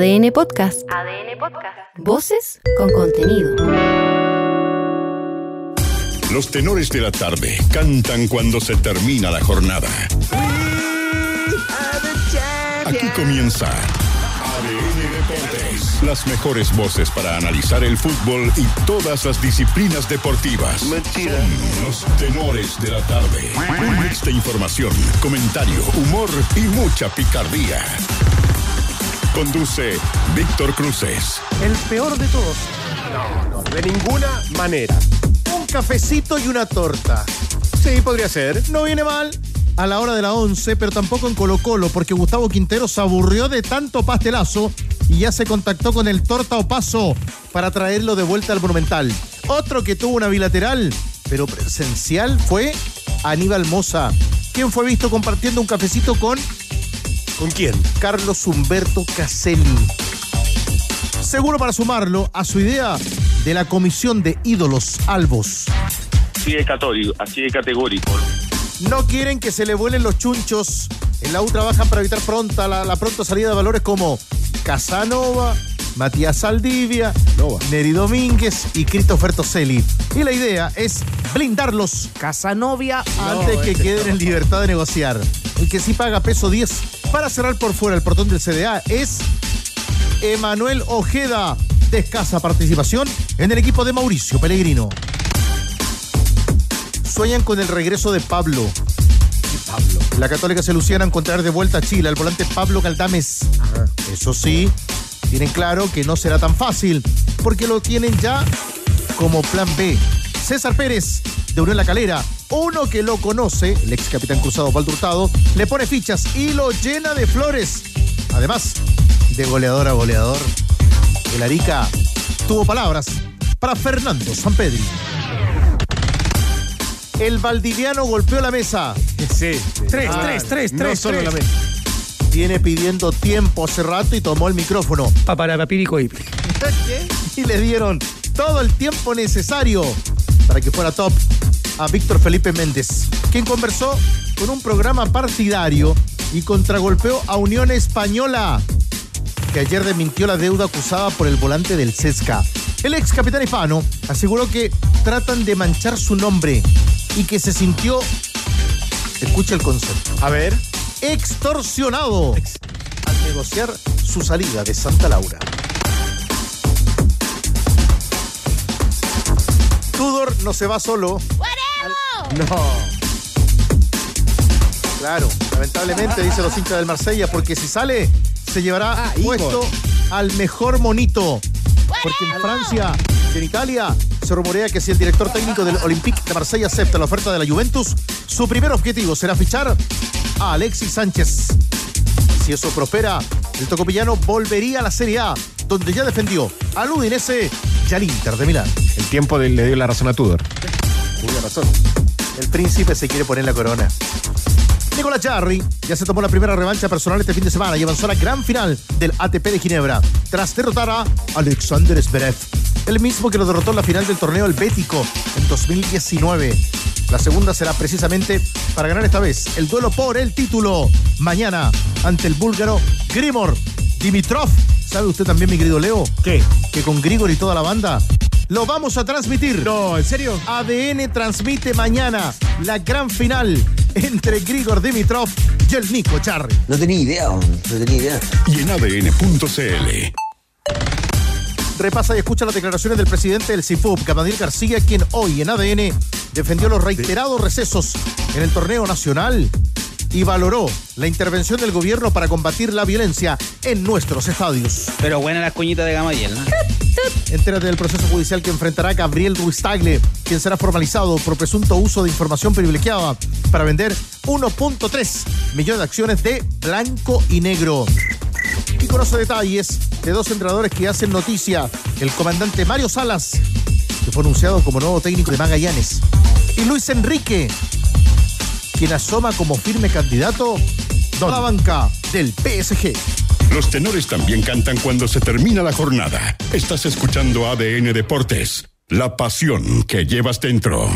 ADN Podcast. ADN Podcast. Voces con contenido. Los tenores de la tarde cantan cuando se termina la jornada. Aquí comienza ADN Deportes. Las mejores voces para analizar el fútbol y todas las disciplinas deportivas. Mentira. Son los tenores de la tarde. Un mix de información, comentario, humor y mucha picardía. Conduce Víctor Cruces. El peor de todos. No, no, de ninguna manera. Un cafecito y una torta. Sí, podría ser. No viene mal. A la hora de la 11, pero tampoco en Colo Colo, porque Gustavo Quintero se aburrió de tanto pastelazo y ya se contactó con el Torta o Paso para traerlo de vuelta al Monumental. Otro que tuvo una bilateral, pero presencial, fue Aníbal Moza, quien fue visto compartiendo un cafecito con ¿Con quién? Carlos Humberto Caselli. Seguro para sumarlo a su idea de la comisión de ídolos albos. Así de católico, así de categórico. No quieren que se le vuelen los chunchos. En la U trabajan para evitar pronta la, la pronta salida de valores como Casanova, Matías Saldivia, Neri Domínguez y Christopher Toselli. Y la idea es blindarlos Casanovia antes que queden en libertad de negociar. El que sí paga peso 10 para cerrar por fuera el portón del CDA es Emanuel Ojeda, de escasa participación en el equipo de Mauricio Pellegrino. Sueñan con el regreso de Pablo. Pablo. La Católica se luciera encontrar de vuelta a Chile al volante Pablo Galdames. Eso sí, tienen claro que no será tan fácil, porque lo tienen ya como plan B. César Pérez, de Unión La Calera, uno que lo conoce, el ex capitán cruzado Osvaldo Hurtado, le pone fichas y lo llena de flores. Además, de goleador a goleador, el Arica tuvo palabras para Fernando Sampedri. El valdiviano golpeó la mesa. Sí. Tres, Ah, tres, tres, no tres, solo tres. la mesa. Viene pidiendo tiempo hace rato y tomó el micrófono. Para papirico y y le dieron todo el tiempo necesario para que fuera top a Víctor Felipe Méndez, quien conversó con un programa partidario y contragolpeó a Unión Española, que ayer desmintió la deuda acusada por el volante del Cesca. El ex capitán hispano aseguró que tratan de manchar su nombre y que se sintió, escucha el concepto, A ver. Extorsionado al negociar su salida de Santa Laura. Tudor no se va solo. No. Claro, lamentablemente, dice los hinchas del Marsella, porque si sale, se llevará Ah, puesto al mejor monito. Porque en Francia y en Italia se rumorea que si el director técnico del Olympique de Marsella acepta la oferta de la Juventus, su primer objetivo será fichar a Alexis Sánchez. Si eso prospera, el tocopillano volvería a la Serie A, donde ya defendió al Udinese y al Inter de Milán. El tiempo de- le dio la razón a Tudor. Tiene razón. El príncipe se quiere poner la corona. Nicolás Jarry ya se tomó la primera revancha personal este fin de semana y avanzó a la gran final del ATP de Ginebra tras derrotar a Alexander Zverev, el mismo que lo derrotó en la final del torneo helvético en 2019. La segunda será precisamente para ganar esta vez el duelo por el título mañana ante el búlgaro Grimor Dimitrov. ¿Sabe usted también, mi querido Leo? ¿Qué? Que con Grigor y toda la banda lo vamos a transmitir. No, ¿en serio? ADN transmite mañana la gran final entre Grigor Dimitrov y el Nico Charri. No tenía idea, no tenía idea. Y en ADN.cl. Repasa y escucha las declaraciones del presidente del CIFUB, Gabriel García, quien hoy en ADN defendió los reiterados recesos en el torneo nacional y valoró la intervención del gobierno para combatir la violencia en nuestros estadios. Pero buena las cuñitas de Gamaliel, ¿no? Entérate del proceso judicial que enfrentará Gabriel Ruiz Tagle, quien será formalizado por presunto uso de información privilegiada para vender 1.3 millones de acciones de blanco y negro. Y conoce detalles de dos entrenadores que hacen noticia. El comandante Mario Salas, que fue anunciado como nuevo técnico de Magallanes. Y Luis Enrique, quien asoma como firme candidato a la banca del PSG. Los tenores también cantan cuando se termina la jornada. Estás escuchando ADN Deportes. La pasión que llevas dentro.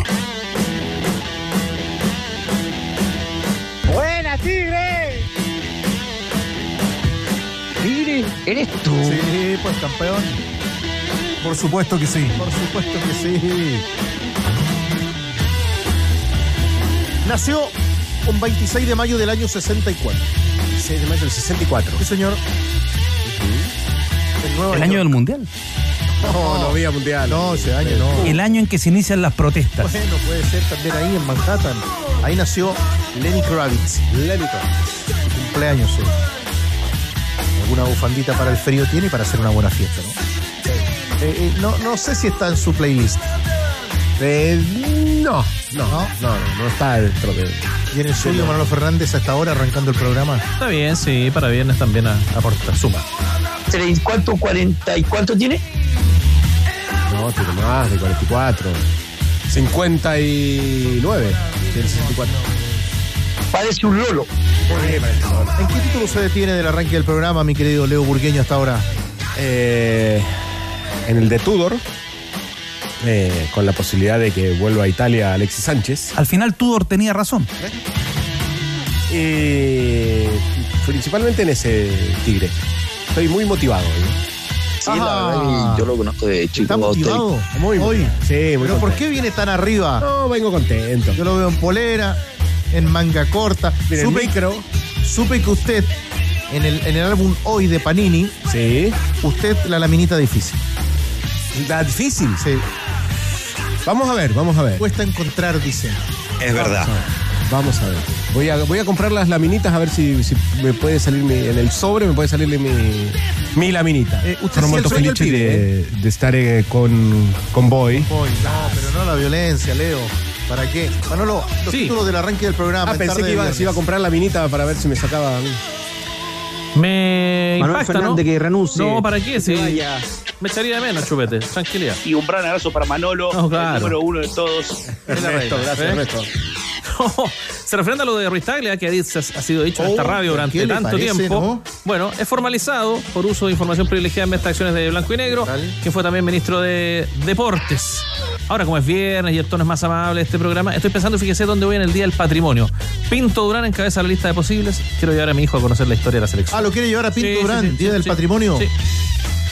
¡Buena, Tigre! Tigre. ¿Eres tú? Sí, pues campeón. Por supuesto que sí. Por supuesto que sí. Nació un 26 de mayo del año 64. 6 de mayo del 64. Sí, señor. El año del mundial. No, no había mundial. No, ese año no. El año en que se inician las protestas. Bueno, puede ser también ahí en Manhattan. Ahí nació Lenny Kravitz. Lenny Cumpleaños hoy. Alguna bufandita para el frío tiene y para hacer una buena fiesta, ¿no? Eh, eh, no, no sé si está en su playlist. Eh, no, no, no, no, no está dentro de. Y en el suyo, Manolo Fernández, hasta ahora arrancando el programa. Está bien, sí, para viernes también a- aporta, suma. ¿Tres- ¿Cuánto? ¿Cuarenta y cuánto tiene? No, tiene más de 44. 59. Tiene 64. Parece un lolo. ¿En qué título se detiene del arranque del programa, mi querido Leo Burgueño, hasta ahora? Eh, en el de Tudor, eh, con la posibilidad de que vuelva a Italia Alexis Sánchez. Al final Tudor tenía razón. Eh, principalmente en ese Tigre. Estoy muy motivado. ¿eh? Sí, la verdad, que yo lo conozco de chico. ¿Está motivado? Muy Hoy. Sí, muy ¿Pero por qué viene tan arriba? No, vengo contento. Yo lo veo en polera, en manga corta. Mira, el Supe, micro. supe que usted, en el, en el álbum Hoy de Panini, Sí. usted la laminita difícil. Está difícil. Sí. Vamos a ver, vamos a ver. Cuesta encontrar, dicen. Es verdad. Vamos a ver. Voy a, voy a comprar las laminitas a ver si, si me puede salir mi- en el sobre, me puede salirle mi, mi laminita. Eh, usted Sono sí, molto el sueño felice del pibe, de, de estar eh, con, con Boy. No, pero no la violencia, Leo. ¿Para qué? Manolo, los Sí. títulos del arranque del programa. Ah, en pensé tarde que de iba, viernes. iba a comprar laminita para ver si me sacaba. Me Manuel impacta, Fernández ¿no? que renuncie. No, ¿para qué? Que se Si vaya. me echaría de menos, chupete. Tranquilidad. Y un gran abrazo para Manolo, No, claro. el número uno de todos. Ernesto, gracias, ¿Eh? Ernesto. Se refiere a lo de Ruiz Taglia, que ha dicho- ha sido dicho en esta Oh, radio durante ¿qué le tanto parece, tiempo. no? Bueno, es formalizado por uso de información privilegiada en estas acciones de blanco y negro, que fue también ministro de Deportes. Ahora, como es viernes y el tono es más amable de este programa, estoy pensando, fíjese, dónde voy en el Día del Patrimonio. Pinto Durán encabeza la lista de posibles. Quiero llevar a mi hijo a conocer la historia de la selección. Ah, ¿lo quiere llevar a Pinto Sí, sí, Durán, sí, Día sí, del sí. Patrimonio? Sí.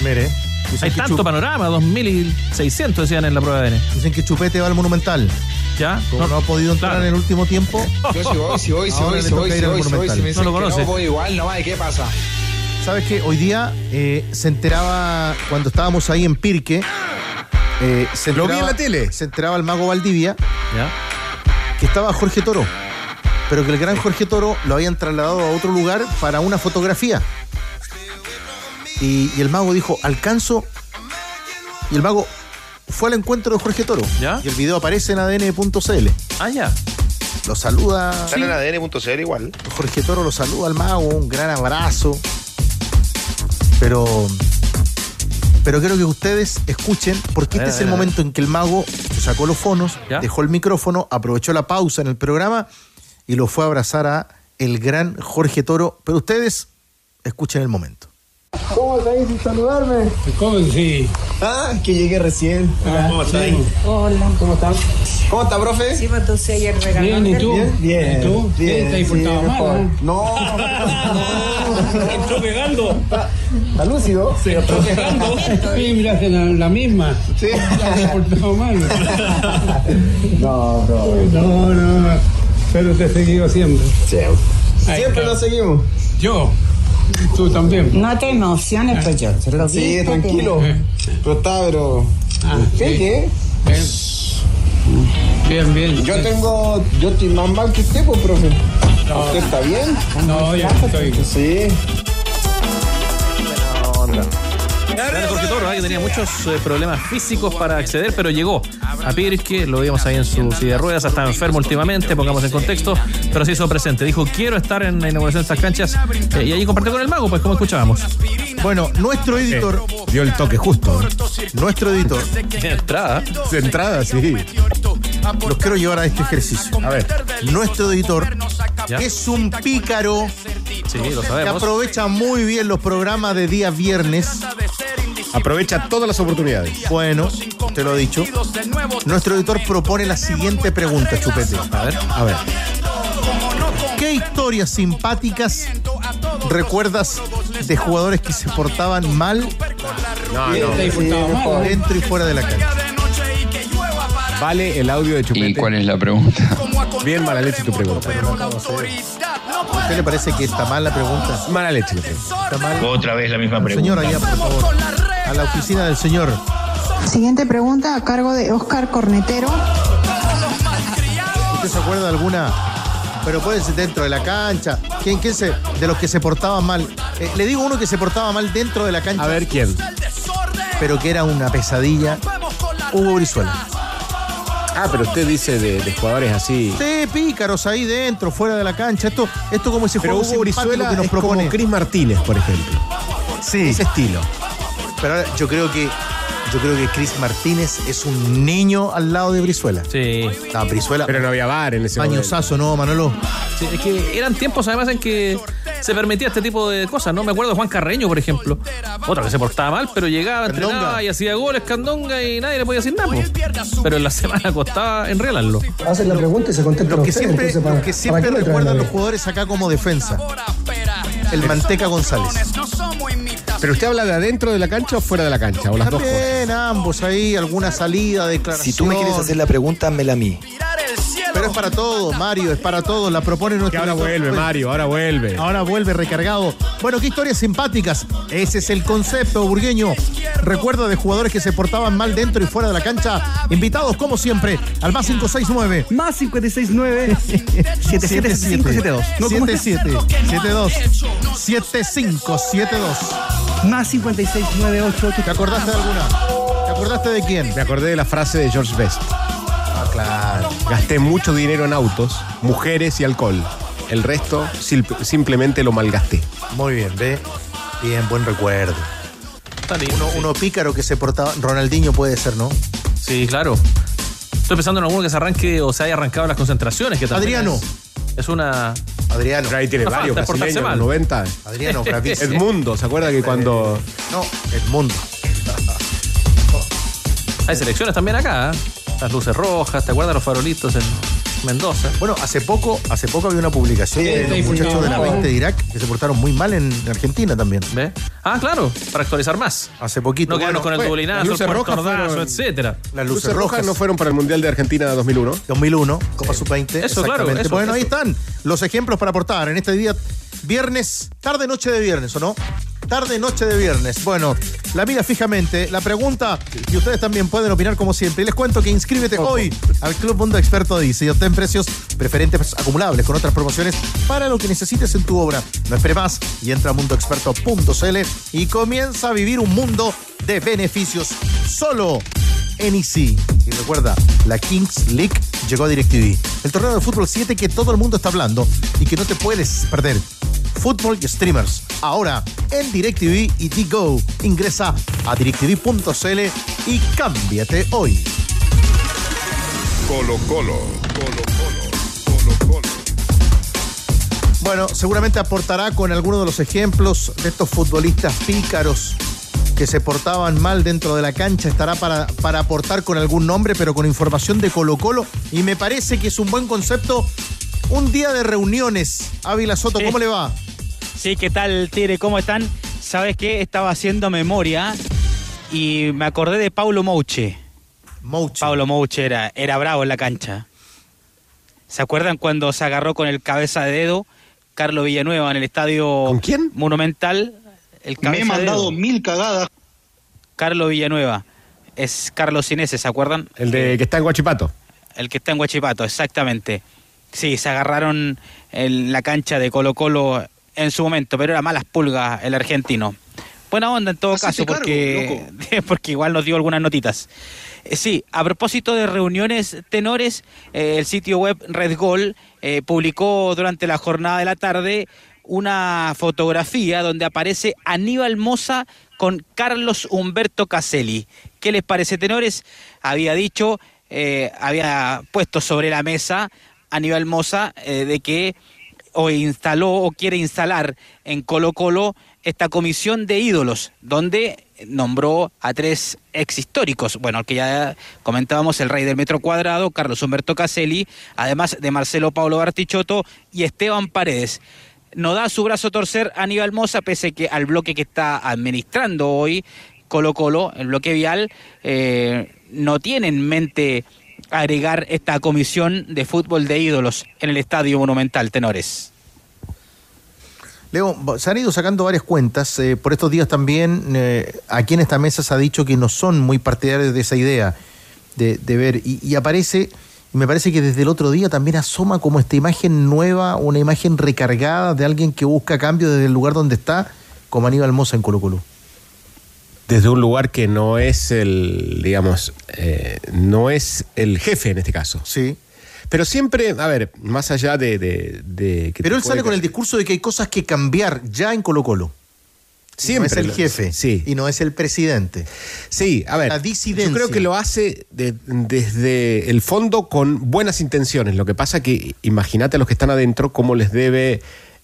Mire. Dicen Hay que tanto Chup- panorama, 2600 decían en la prueba de ADN. Dicen que Chupete va al Monumental. ¿Ya? Como no, ha podido entrar claro. en el último tiempo, Yo si voy, si voy, si voy, si voy, si voy, si voy, si me No lo que conoce. no voy igual, ¿y qué pasa? ¿sabes qué? Hoy día eh, se enteraba, cuando estábamos ahí en Pirque, eh, se Lo vi en enteraba- la tele. Se enteraba el mago Valdivia ¿Ya? que estaba Jorge Toro, pero que el gran Jorge Toro lo habían trasladado a otro lugar para una fotografía. Y, y el mago dijo, alcanzo. Y el mago fue al encuentro de Jorge Toro. ¿Ya? Y el video aparece en adn.cl. Ah, ya. Lo saluda. Están en ADN.cl igual. Jorge Toro lo saluda al mago, un gran abrazo. Pero. Pero quiero que ustedes escuchen, porque ver, este es el momento en que el mago sacó los fonos, ¿Ya? dejó el micrófono, aprovechó la pausa en el programa y lo fue a abrazar a el gran Jorge Toro. Pero ustedes escuchen el momento. ¿Cómo estáis sin saludarme? ¿Cómo sí? Ah, que llegué recién. ¿Cómo estás? Hola. ¿Cómo estás? ¿Cómo está, profe? Sí, tú sí ayer regaló. Bien, ¿y tú? Bien, bien. ¿Y tú? Bien, ¿Te has sí, mal? No. ¿Entró pegando? ¿Está lúcido? Sí, ¿Entró pegando? Sí, mira, hace la, la misma. Sí. ¿Te has portado mal? No, no. No, no, pero te he seguido siempre. Ahí Siempre está. lo seguimos. Yo, tú también. No te emociones, pues yo. Se lo Sí, tranquilo. Pero está, pero. Ah, ¿Qué? sí. ¿Qué? Bien, bien. bien. Yo tengo. Yo estoy más mal que usted, pues, profe. ¿Usted está bien? No, ya estoy. Sí. Grande Jorge Toro, ¿eh? que tenía muchos eh, problemas físicos para acceder, pero llegó a Pirque, lo vimos ahí en su silla de ruedas, estaba enfermo últimamente, pongamos en contexto, pero se hizo presente. Dijo, quiero estar en la inauguración de estas canchas, eh, y allí compartió con el mago, pues como escuchábamos. Bueno, nuestro editor, Dio el toque justo. nuestro editor, Entrada. De entrada, sí. Los quiero llevar a este ejercicio. A ver. Nuestro editor ¿Ya? es un pícaro Sí, lo que aprovecha muy bien los programas de día viernes. Aprovecha todas las oportunidades. Bueno, te lo he dicho. Nuestro editor propone la siguiente pregunta, Chupete. A ver. A ver. ¿Qué historias simpáticas ¿Recuerdas de jugadores que se portaban mal No, no. dentro y fuera de la cancha? Vale el audio de Chupete. ¿Y cuál es la pregunta? Bien mala leche tu pregunta. ¿A usted le parece que está mal la pregunta? Mala leche. Otra vez la misma pregunta. Señor, allá, por favor. A la oficina del señor. Siguiente pregunta a cargo de Oscar Cornetero. ¿Usted se acuerda de alguna? Pero puede ser dentro de la cancha. ¿Quién, quién se, de los que se portaban mal? Eh, le digo uno que se portaba mal dentro de la cancha. A ver quién. Pero que era una pesadilla. Hugo Brizuela. Ah, pero usted dice de, de jugadores así. Sí, pícaros ahí dentro, fuera de la cancha. Esto, esto como ese Pero juego Hugo Brizuela que nos es propone. como Cris Martínez, por ejemplo. Sí. Ese estilo. Pero ahora yo creo que yo creo que Chris Martínez es un niño al lado de Brizuela. Sí. No, Brizuela. Pero no había bar en ese momento. Pañosazo, ¿no, Manolo? Sí, es que eran tiempos además en que se permitía este tipo de cosas, ¿no? Me acuerdo de Juan Carreño, por ejemplo. Otro que se portaba mal, pero llegaba, Candonga. entrenaba y hacía goles, candonga y nadie le podía decir nada. Pero en la semana costaba enrelarlo. Hacen la pregunta y se contestan Lo que ustedes, siempre, entonces, ¿para- lo que siempre recuerdan a los jugadores acá como defensa. El Manteca González. Pero usted habla de adentro de la cancha o fuera de la cancha, o las dos cosas. También ambos ahí, alguna salida, declaración. Si tú me quieres hacer la pregunta, házmela a mí. Pero es para todos, Mario, es para todos. La propone Que nuestro. ahora vuelve, Mario, ahora vuelve. Ahora vuelve recargado. Bueno, qué historias simpáticas. Ese es el concepto, burgueño. Recuerda de jugadores que se portaban mal dentro y fuera de la cancha. Invitados, como siempre, al más 569. Más 569 776572. No, ¿cómo es? 7772 7572. Más 56988. ¿Te acordaste de alguna? ¿Te acordaste de quién? Me acordé de la frase de George Best. Claro. Gasté mucho dinero en autos, mujeres y alcohol. El resto sil- simplemente lo malgasté. Muy bien, ve. Bien, buen recuerdo. Uno, uno pícaro que se portaba. Ronaldinho puede ser, ¿no? Sí, claro. Estoy pensando en alguno que se arranque o se haya arrancado las concentraciones. Que también Adriano. Es, es una. Adriano. Pero ahí tiene No varios brasileños, mal. 90. Adriano, bravísimo. Edmundo, ¿se acuerda que cuando No, Edmundo. Hay selecciones también acá. ¿eh? Las luces rojas, ¿te acuerdas los farolitos en Mendoza? Bueno, hace poco, hace poco había una publicación de los muchachos de la 20 de Irak que se portaron muy mal en Argentina también. ¿Ve? Ah, claro, para actualizar más. Hace poquito. No quedarnos con Bueno, el las el luces rojas puertordazo, fueron- etcétera. Las luces, luces rojas rojas no fueron para el Mundial de Argentina 2001. 2001, Copa Sub-20. Eso, claro, exactamente. eso, bueno, ahí están los ejemplos para aportar en este día, viernes, tarde, noche de viernes, ¿o no? Tarde, noche de viernes. Bueno, la mira fijamente, la pregunta, y ustedes también pueden opinar como siempre. Y les cuento que inscríbete hoy al Club Mundo Experto Dice y obtén precios preferentes acumulables con otras promociones para lo que necesites en tu obra. No esperes más y entra a mundoexperto.cl y comienza a vivir un mundo de beneficios solo en Easy. Y recuerda, la Kings League llegó a DirecTV. El torneo de fútbol 7 que todo el mundo está hablando y que no te puedes perder. Fútbol y streamers. Ahora en DirecTV y Digo. Ingresa a directv.cl y cámbiate hoy. Colo Colo. Colo Colo. Colo Colo. Bueno, seguramente aportará con alguno de los ejemplos de estos futbolistas pícaros que se portaban mal dentro de la cancha. Estará para, para aportar con algún nombre, pero con información de Colo Colo. Y me parece que es un buen concepto. Un día de reuniones. Ávila Soto, Sí. ¿cómo le va? Sí, ¿qué tal, Tigre? ¿Cómo están? ¿Sabes qué? Estaba haciendo memoria y me acordé de Paulo Mouche. Mouche. Paulo Mouche era, era bravo en la cancha. ¿Se acuerdan cuando se agarró con el cabeza de dedo Carlos Villanueva en el estadio ¿Con quién? Monumental? El Me he de mandado mil cagadas. Carlos Villanueva. Es Carlos Inese, ¿se acuerdan? El de que está en Guachipato. El que está en Huachipato, exactamente. Sí, se agarraron en la cancha de Colo Colo en su momento, pero era malas pulgas el argentino. Buena onda en todo Hacete caso, cargo, porque, porque igual nos dio algunas notitas. Eh, sí, a propósito de reuniones tenores, eh, el sitio web Red Gol eh, publicó durante la jornada de la tarde una fotografía donde aparece Aníbal Moza con Carlos Humberto Caselli. ¿Qué les parece, tenores? Había dicho, eh, había puesto sobre la mesa Aníbal Moza de que o instaló o quiere instalar en Colo Colo esta comisión de ídolos, donde nombró a tres ex históricos. Bueno, el que ya comentábamos, el rey del metro cuadrado, Carlos Humberto Caselli, además de Marcelo Paulo Bartichotto y Esteban Paredes. no da su brazo a torcer a Aníbal Moza, pese que al bloque que está administrando hoy Colo Colo, el bloque vial, eh, no tiene en mente agregar esta comisión de fútbol de ídolos en el Estadio Monumental, tenores. Leo, se han ido sacando varias cuentas. eh, por estos días también, eh, aquí en esta mesa se ha dicho que no son muy partidarios de esa idea de, ver. Y, y aparece, me parece que desde el otro día también asoma como esta imagen nueva, una imagen recargada de alguien que busca cambio desde el lugar donde está, como Aníbal Moza en Colo Colo. Desde un lugar que no es el, digamos, eh, no es el jefe en este caso. Sí. Pero siempre, a ver, más allá de... de- de que Pero él sale con el discurso de que hay cosas que cambiar ya en Colo Colo. Siempre no es el jefe sí. y no es el presidente. Sí, a ver, La disidencia. yo creo que lo hace de- desde el fondo con buenas intenciones. Lo que pasa que imagínate a los que están adentro cómo les debe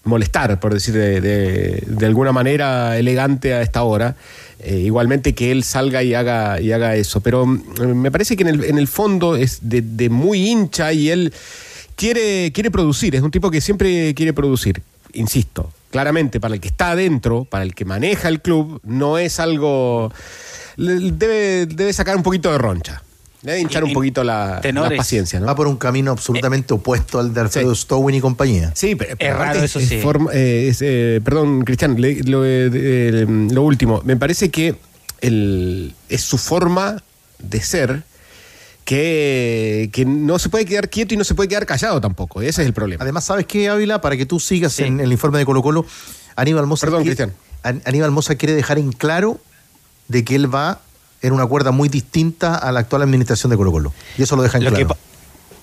molestar, por decir de, de- de alguna manera elegante a esta hora. Eh, igualmente que él salga y haga, y haga eso. Pero mm, me parece que en el, en el fondo es de, de muy hincha y él quiere, quiere producir, es un tipo que siempre quiere producir. Insisto, claramente para el que está adentro, para el que maneja el club, no es algo... Debe, debe sacar un poquito de roncha. Debe hinchar un poquito la, la paciencia, ¿no? Va por un camino absolutamente opuesto al de Alfredo Stowin y compañía. Sí, pero, pero raro eso es sí. forma- eh, es, eh, perdón, Cristian, le- lo, eh, eh, lo último. Me parece que el, es su forma de ser que, que no se puede quedar quieto y no se puede quedar callado tampoco. Ese es el problema. Además, ¿sabes qué, Ávila? Para que tú sigas en el informe de Colo Colo, Aníbal Moza, Perdón, quiere- Cristian. An- Aníbal Moza quiere dejar en claro de que él va en una cuerda muy distinta a la actual administración de Colo Colo. Y eso lo deja en Lo claro.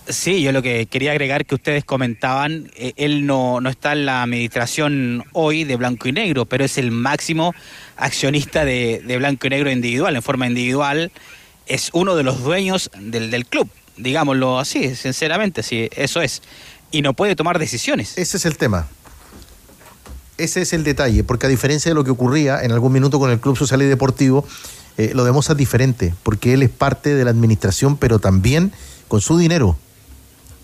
Sí, yo lo que quería agregar que ustedes comentaban, eh, él no, no está en la administración hoy de Blanco y Negro, pero es el máximo accionista de, de Blanco y Negro individual, en forma individual, es uno de los dueños del, del club, digámoslo así, sinceramente, sí, eso es, y no puede tomar decisiones. Ese es el tema. Ese es el detalle, porque a diferencia de lo que ocurría en algún minuto con el Club Social y Deportivo, eh, lo de Moza es diferente, porque él es parte de la administración, pero también con su dinero.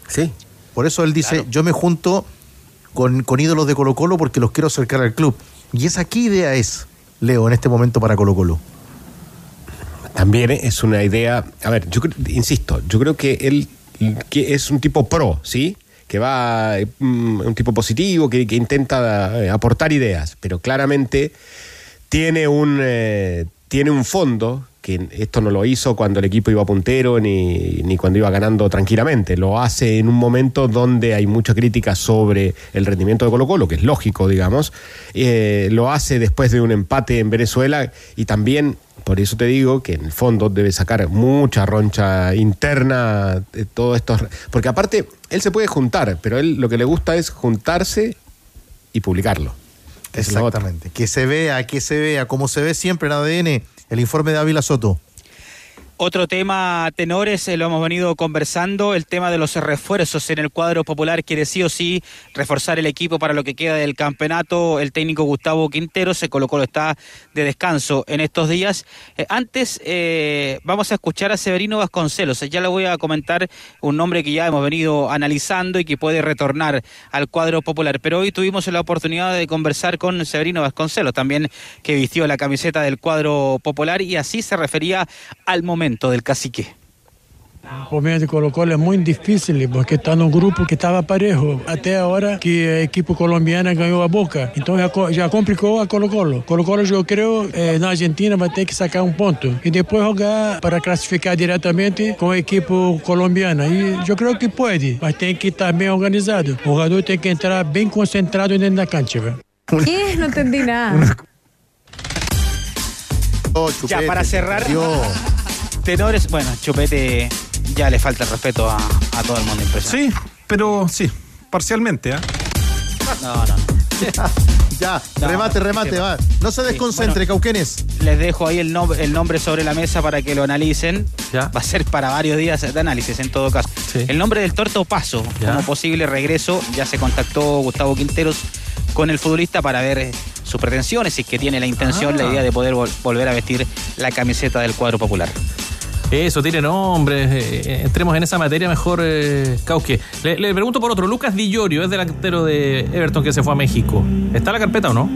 Sí. Por eso él dice, yo me junto con, con ídolos de Colo Colo porque los quiero acercar al club. Y esa qué idea es, Leo, en este momento para Colo Colo. También es una idea, a ver, yo creo- insisto, yo creo que él que es un tipo pro, ¿sí? Que va, mm, un tipo positivo, que, que intenta eh, aportar ideas, pero claramente tiene un, eh, tiene un fondo, que esto no lo hizo cuando el equipo iba puntero ni, ni cuando iba ganando tranquilamente, lo hace en un momento donde hay mucha crítica sobre el rendimiento de Colo Colo, que es lógico, digamos, Eh, lo hace después de un empate en Venezuela y también, por eso te digo, que en el fondo debe sacar mucha roncha interna de todo esto, porque aparte, él se puede juntar, pero él lo que le gusta es juntarse y publicarlo. Exactamente. Que se vea, que se vea, como se ve siempre en ADN, el informe de Ávila Soto. Otro tema, tenores, eh, lo hemos venido conversando, el tema de los refuerzos en el cuadro popular quiere sí o sí reforzar el equipo para lo que queda del campeonato. El técnico Gustavo Quintero se colocó, está de descanso en estos días. Eh, antes eh, vamos a escuchar a Severino Vasconcelos, ya le voy a comentar un nombre que ya hemos venido analizando y que puede retornar al cuadro popular. Pero hoy tuvimos la oportunidad de conversar con Severino Vasconcelos, también que vistió la camiseta del cuadro popular y así se refería al momento del cacique. O momento de Colo-Colo é muito difícil porque está num grupo que estava parejo até a hora que a equipe colombiana ganhou a boca. Então já, já complicou a Colo-Colo. Colo-Colo, eu creio, eh, na Argentina vai ter que sacar um ponto e depois jogar para classificar diretamente com a equipe colombiana. E eu creio que pode, mas tem que estar bem organizado. O jogador tem que entrar bem concentrado dentro da cancha. velho. ¿Qué? No entendí nada. Oh, Ya, chupete, para cerrar, Dios. Tenores, bueno, Chupete ya le falta el respeto a, a todo el mundo impresionante. Sí, pero sí, parcialmente. ¿ah? No, no, no. Ya, No, remate, remate, va. No se desconcentre, Cauquenes. Les dejo ahí el, nom- el nombre sobre la mesa para que lo analicen. Ya. Va a ser para varios días de análisis en todo caso. Sí. El nombre del Torto Paso, Ya. como posible regreso, ya se contactó Gustavo Quinteros con el futbolista para ver eh, sus pretensiones y que tiene la intención, Ah. la idea de poder vol- volver a vestir la camiseta del cuadro popular. Eso, tiene nombres. eh, entremos en esa materia mejor, eh, Cauque. Le, le pregunto por otro. Lucas Di Llorio es delantero de Everton que se fue a México. ¿Está la carpeta o no?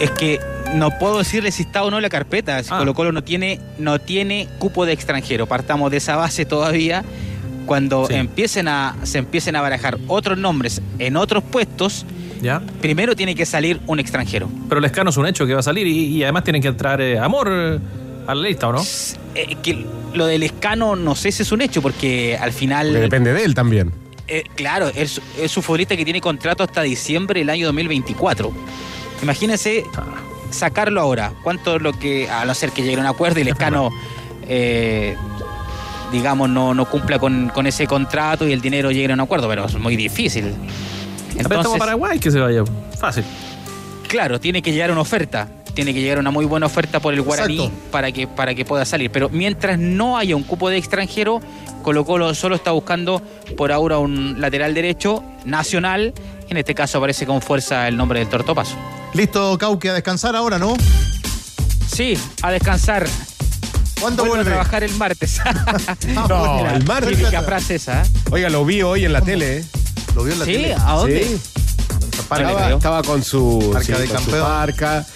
Es que no puedo decirle si está o no la carpeta. Si Ah. Colo Colo no tiene, no tiene cupo de extranjero. Partamos de esa base todavía. Cuando Sí. empiecen a, se empiecen a barajar otros nombres en otros puestos, Ya. primero tiene que salir un extranjero. Pero Lescano es un hecho que va a salir y, y además tienen que entrar eh, Amor eh, a la lista, ¿o no? Eh, que lo del escano no sé si es un hecho, porque al final. Porque depende de él también. Eh, claro, es, es un futbolista que tiene contrato hasta diciembre del año 2024. Imagínense sacarlo ahora. ¿Cuánto es lo que, a no ser que llegue a un acuerdo y el escano, eh, digamos, no, no cumpla con, con ese contrato y el dinero llegue a un acuerdo? Pero es muy difícil. Préstamo a Entonces, Paraguay que se vaya. Fácil. Claro, tiene que llegar una oferta. Tiene que llegar una muy buena oferta por el Guaraní Exacto. para que, para que pueda salir. Pero mientras no haya un cupo de extranjero, Colo Colo solo está buscando por ahora un lateral derecho nacional. En este caso aparece con fuerza el nombre del Tortopaso. Listo, Cauque, a descansar ahora, ¿no? Sí, a descansar. ¿Cuándo vuelve? a trabajar el martes. No, el martes. Típica frase esa. ¿eh? Oiga, lo vi hoy en la tele. ¿eh? ¿Lo vio en la Sí, tele? ¿a dónde? Sí. Parca. Estaba, con su, Marca de con su marca,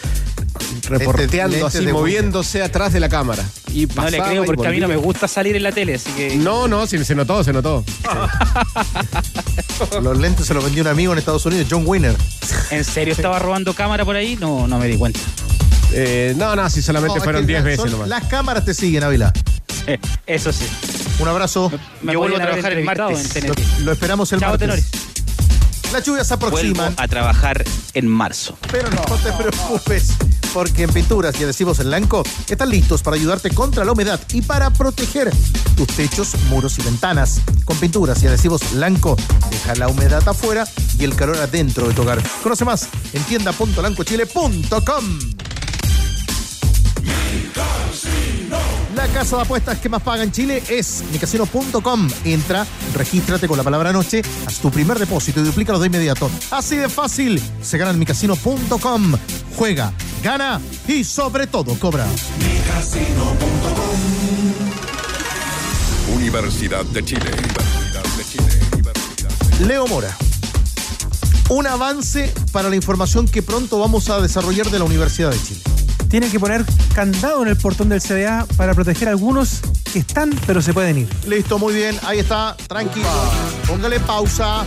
reporteando así, de moviéndose atrás de la cámara. Y No le creo porque a mí no me gusta salir en la tele, así que. No, no, sí, se notó, se notó. Los lentes se los vendió un amigo en Estados Unidos, John Winner. ¿En serio estaba robando cámara por ahí? No, no me di cuenta. Eh, no, no, sí, solamente No, fueron que 10 la- veces nomás. Las cámaras te siguen, Ávila. Eh, Eso sí. Un abrazo. Me Yo vuelvo a trabajar el martes. en Lo, lo esperamos el Chao, martes. tenores. Las lluvias se Vuelvo aproximan, a trabajar en marzo. pero no te preocupes, porque en Pinturas y Adhesivos en Blanco están listos para ayudarte contra la humedad y para proteger tus techos, muros y ventanas. Con Pinturas y Adhesivos Blanco, deja la humedad afuera y el calor adentro de tu hogar. Conoce más en tienda.lancochile.com. La casa de apuestas que más paga en Chile es micasino.com. Entra, regístrate con la palabra noche, haz tu primer depósito y duplícalo de inmediato. Así de fácil, se gana en micasino.com. Juega, gana y sobre todo cobra. Universidad de Chile. Universidad de Chile. Universidad de Leo Mora. Un avance para la información que pronto vamos a desarrollar de la Universidad de Chile. Tienen que poner candado en el portón del CDA para proteger a algunos que están, pero se pueden ir. Listo, muy bien, ahí está, tranquilo. Póngale pausa,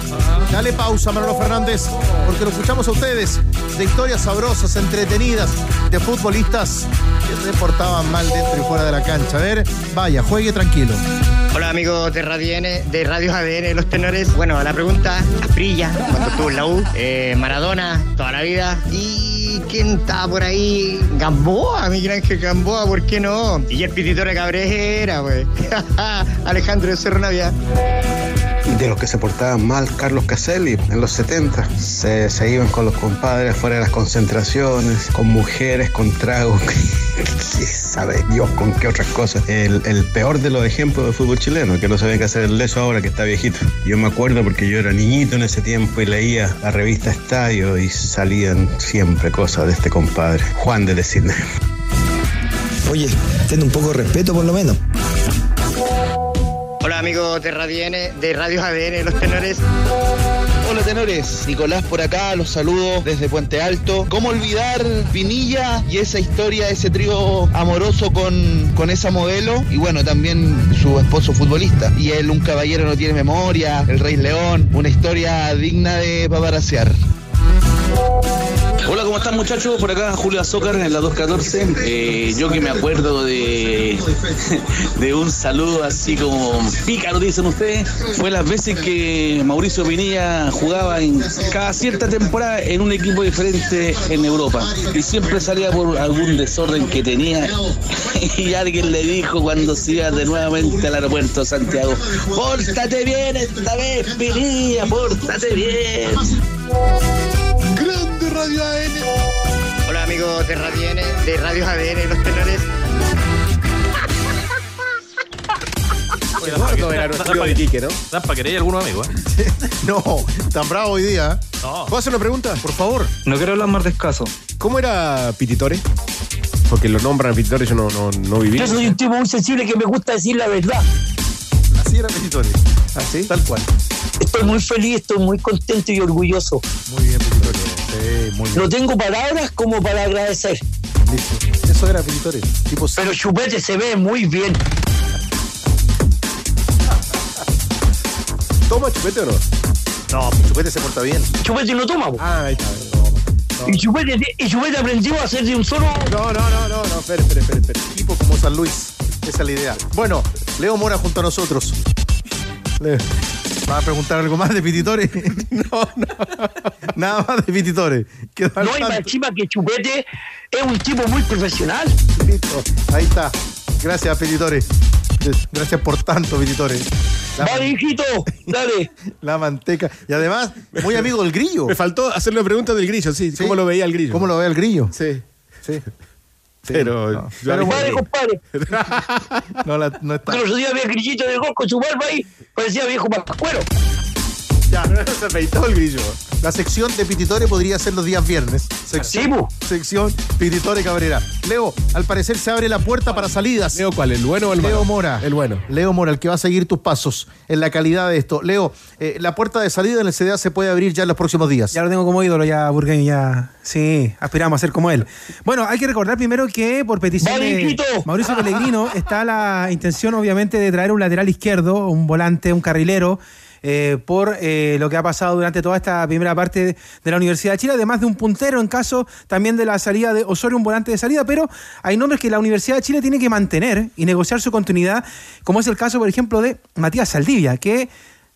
dale pausa, Manolo Fernández, porque lo escuchamos a ustedes de historias sabrosas, entretenidas, de futbolistas que se portaban mal dentro y fuera de la cancha. A ver, vaya, juegue tranquilo. Hola amigos de Radio, ADN, de Radio ADN, los tenores. Bueno, la pregunta, Asprilla, cuando estuvo en la U, eh, Maradona, toda la vida. ¿Y quién estaba por ahí? Gamboa, Miguel Ángel Gamboa, ¿por qué no? Y el pititore Cabrera, pues. Alejandro de Cerro Navia. de los que se portaban mal, Carlos Caselli, en los 70. Se, se iban con los compadres fuera de las concentraciones, con mujeres, con tragos. sabe Dios con qué otras cosas. El, el peor de los ejemplos del fútbol chileno, que no sabe qué hacer el leso ahora que está viejito. Yo me acuerdo porque yo era niñito en ese tiempo y leía la revista Estadio y salían siempre cosas de este compadre, Juan de Sidney. Oye, ten un poco de respeto por lo menos. Hola amigos de Radio, ADN, de Radio ADN, los tenores. Tenores, Nicolás por acá, los saludo desde Puente Alto. ¿Cómo olvidar Pinilla y esa historia, ese trío amoroso con, con esa modelo? Y bueno, también su esposo futbolista. Y él, un caballero no tiene memoria, el Rey León, una historia digna de paparasear. Hola, ¿cómo están muchachos? Por acá Julio Azócar en la 214. Eh, yo que me acuerdo de, de un saludo así como pícaro, dicen ustedes, fue las veces que Mauricio Pinilla jugaba en cada cierta temporada en un equipo diferente en Europa. Y siempre salía por algún desorden que tenía. Y alguien le dijo cuando se iba de nuevamente al aeropuerto de Santiago, pórtate bien esta vez, Pinilla, pórtate bien. Radio ADN. Hola amigos de Radio, ADN, de Radio ADN, los tenores. Eduardo era nuestro de Quique, ¿no? Dan para querer algunos amigos, ¿eh? No, tan bravo hoy día. No. ¿Puedo hacer una pregunta? Por favor. No quiero hablar más de escaso. ¿Cómo era Pititore? porque lo nombran Vititorio, yo no, no, no viví. Yo soy un tipo muy sensible que me gusta decir la verdad. Así era Petitore. Así, tal cual. Estoy muy feliz, estoy muy contento y orgulloso. Muy. Sí, muy bien. No tengo palabras como para agradecer. Listo. Eso era. Tipo Pero Chupete se ve muy bien. ¿Toma chupete o no? No, chupete se porta bien. Chupete no toma. po. Ah, ahí está. Y, Chupete, y Chupete aprendió a hacer de un solo. No, no, no, no, no, espere, espere, espere, espere. Tipo como San Luis. Esa es la idea. Bueno, Leo Mora junto a nosotros. Le- ¿Va a preguntar algo más de Pititore? no, no. Nada más de Pititore. No hay más encima que Chupete es un tipo muy profesional. Listo. Ahí está. Gracias, Pititore. Gracias por tanto, Pititore. La, Vale, hijito, dale. la manteca. Y además, muy amigo del grillo. Me faltó hacerle pregunta del grillo, sí. ¿Cómo lo veía el grillo? ¿Cómo lo ve el grillo? Sí. Sí. Pero. no. yo Pero Compadre, compadre. No, la- no está. Días vi el grillito de gol con su barba ahí. Parecía viejo pascuero. Ya, se afeitó el grillo. La sección de Pititore podría ser los días viernes. Sección, sección Pititore Cabrera. Leo, al parecer se abre la puerta para salidas. ¿Leo cuál? ¿El bueno o el malo? Leo Mora. El bueno. Leo Mora, el que va a seguir tus pasos en la calidad de esto. Leo, eh, la puerta de salida en el CDA se puede abrir ya en los próximos días. Ya lo tengo como ídolo, ya Burgueño, ya. Sí, aspiramos a ser como él. Bueno, hay que recordar primero que por petición de. Mauricio Pellegrino está la intención, obviamente, de traer un lateral izquierdo, un volante, un carrilero. Eh, por eh, lo que ha pasado durante toda esta primera parte de la Universidad de Chile, además de un puntero en caso también de la salida de Osorio, un volante de salida, pero hay nombres que la Universidad de Chile tiene que mantener y negociar su continuidad, como es el caso, por ejemplo, de Matías Saldivia, que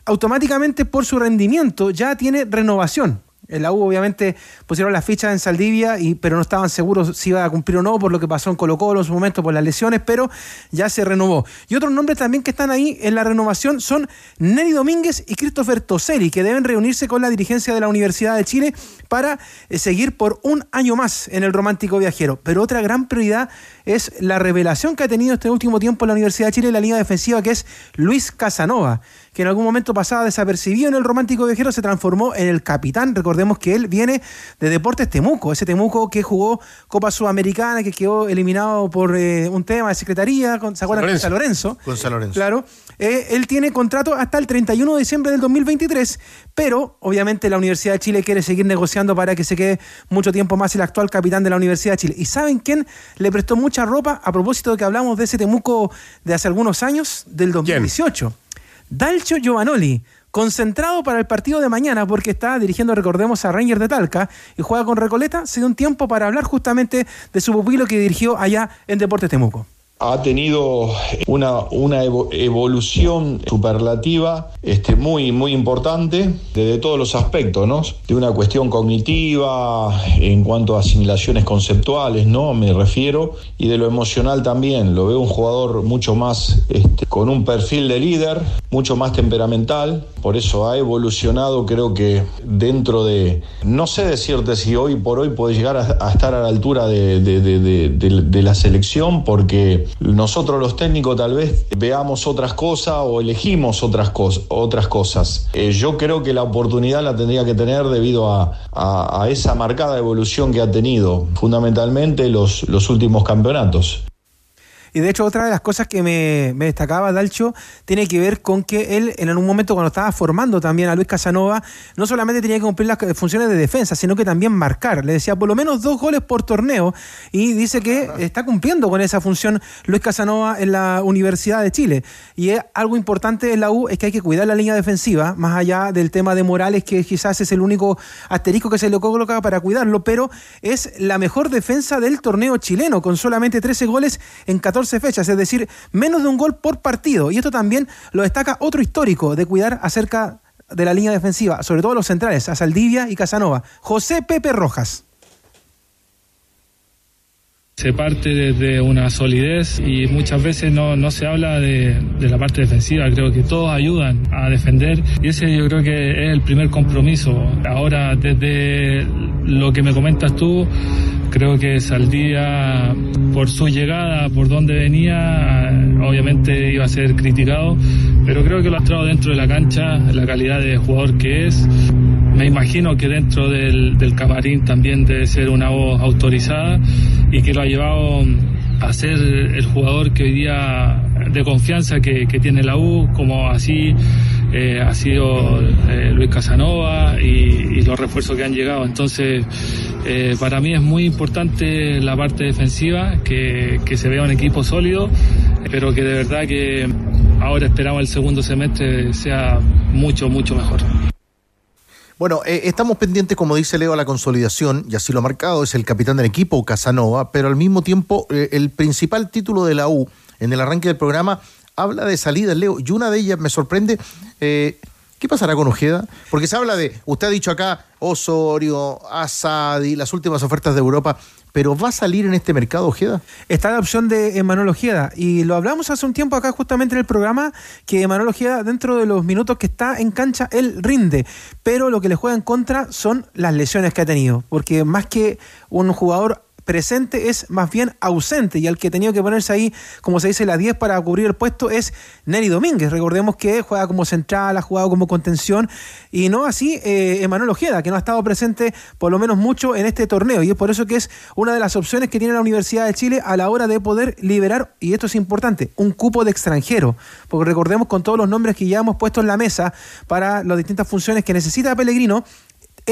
automáticamente por su rendimiento ya tiene renovación. En la U obviamente pusieron las fichas en Saldivia, y, pero no estaban seguros si iba a cumplir o no por lo que pasó en Colo Colo en su momento por las lesiones, pero ya se renovó. Y otros nombres también que están ahí en la renovación son Neri Domínguez y Christopher Toselli, que deben reunirse con la dirigencia de la Universidad de Chile para eh, seguir por un año más en el Romántico Viajero. Pero otra gran prioridad es la revelación que ha tenido este último tiempo en la Universidad de Chile en la línea defensiva, que es Luis Casanova, que en algún momento pasaba desapercibido en el Romántico Viajero, se transformó en el capitán. Recordemos que él viene de Deportes Temuco, ese Temuco que jugó Copa Sudamericana, que quedó eliminado por eh, un tema de secretaría, con, ¿se acuerdan? Con San Lorenzo. Con San Lorenzo. Claro. Eh, él tiene contrato hasta el 31 de diciembre del 2023, pero obviamente la Universidad de Chile quiere seguir negociando para que se quede mucho tiempo más el actual capitán de la Universidad de Chile. ¿Y saben quién le prestó mucha ropa a propósito de que hablamos de ese Temuco de hace algunos años, del 2018? Dalcio Giovanoli. Concentrado para el partido de mañana porque está dirigiendo, recordemos, a Rangers de Talca y juega con Recoleta, se dio un tiempo para hablar justamente de su pupilo que dirigió allá en Deportes Temuco. Ha tenido una, una evo- evolución superlativa este, muy, muy importante desde todos los aspectos, ¿no? De una cuestión cognitiva, en cuanto a asimilaciones conceptuales, ¿no? Me refiero, y de lo emocional también. Lo veo un jugador mucho más este, con un perfil de líder, mucho más temperamental, por eso ha evolucionado, creo que dentro de, no sé decirte si hoy por hoy puede llegar a, estar a la altura de- de- de la selección, porque nosotros los técnicos tal vez veamos otras cosas o elegimos otras, cos- otras cosas. Eh, yo creo que la oportunidad la tendría que tener debido a, a- a esa marcada evolución que ha tenido, fundamentalmente los, los últimos campeonatos. Y de hecho, otra de las cosas que me, me destacaba Dalcho tiene que ver con que él, en un momento cuando estaba formando también a Luis Casanova, no solamente tenía que cumplir las funciones de defensa, sino que también marcar. Le decía por lo menos dos goles por torneo y dice que está cumpliendo con esa función Luis Casanova en la Universidad de Chile. Y es algo importante en la U es que hay que cuidar la línea defensiva, más allá del tema de Morales, que quizás es el único asterisco que se le coloca para cuidarlo, pero es la mejor defensa del torneo chileno, con solamente 13 goles en 14 fechas, es decir, menos de un gol por partido. Y esto también lo destaca otro histórico de cuidar acerca de la línea defensiva, sobre todo los centrales, a Saldivia y Casanova, José Pepe Rojas. Se parte desde una solidez y muchas veces no, no se habla de, de la parte defensiva. Creo que todos ayudan a defender y ese yo creo que es el primer compromiso. Ahora, desde lo que me comentas tú, creo que Saldía, por su llegada, por donde venía, obviamente iba a ser criticado, pero creo que lo ha entrado dentro de la cancha, la calidad de jugador que es me imagino que dentro del, camarín también debe ser una voz autorizada y que lo ha llevado a ser el jugador que hoy día de confianza que, tiene la U, como así eh, ha sido eh, Luis Casanova y, y los refuerzos que han llegado. Entonces, eh, para mí es muy importante la parte defensiva, que, que se vea un equipo sólido, pero que de verdad que ahora esperamos el segundo semestre sea mucho, mucho mejor. Bueno, eh, estamos pendientes, como dice Leo, a la consolidación, y así lo ha marcado, es el capitán del equipo, Casanova, pero al mismo tiempo eh, el principal título de la U en el arranque del programa habla de salidas, Leo, y una de ellas me sorprende. eh, ¿Qué pasará con Ojeda? Porque se habla de, usted ha dicho acá, Osorio, Asadi, las últimas ofertas de Europa, pero ¿va a salir en este mercado Ojeda? Está la opción de Emanuel Ojeda. Y lo hablamos hace un tiempo acá justamente en el programa, que Emanuel Ojeda dentro de los minutos que está en cancha, él rinde. Pero lo que le juega en contra son las lesiones que ha tenido. Porque más que un jugador presente es más bien ausente. Y al que ha tenido que ponerse ahí, como se dice, la 10 para cubrir el puesto es Neri Domínguez. Recordemos que juega como central, ha jugado como contención y no así eh, Emanuel Ojeda, que no ha estado presente por lo menos mucho en este torneo. Y es por eso que es una de las opciones que tiene la Universidad de Chile a la hora de poder liberar, y esto es importante, un cupo de extranjero, porque recordemos con todos los nombres que ya hemos puesto en la mesa para las distintas funciones que necesita Pellegrino,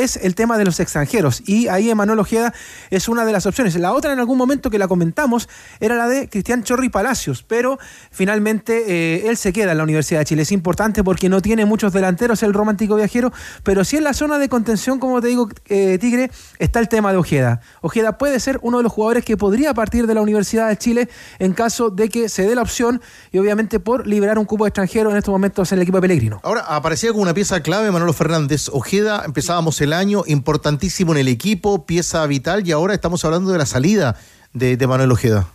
es el tema de los extranjeros y ahí Emanuel Ojeda es una de las opciones. La otra en algún momento que la comentamos era la de Cristian Chorri Palacios, pero finalmente eh, él se queda en la Universidad de Chile. Es importante porque no tiene muchos delanteros el romántico viajero, pero sí en la zona de contención, como te digo, eh, Tigre, está el tema de Ojeda. Ojeda puede ser uno de los jugadores que podría partir de la Universidad de Chile en caso de que se dé la opción y obviamente por liberar un cupo extranjero en estos momentos en el equipo de Pellegrino. Ahora, aparecía como una pieza clave Manolo Fernández. Ojeda, empezábamos el año importantísimo en el equipo, pieza vital, y ahora estamos hablando de la salida de, de Manuel Ojeda.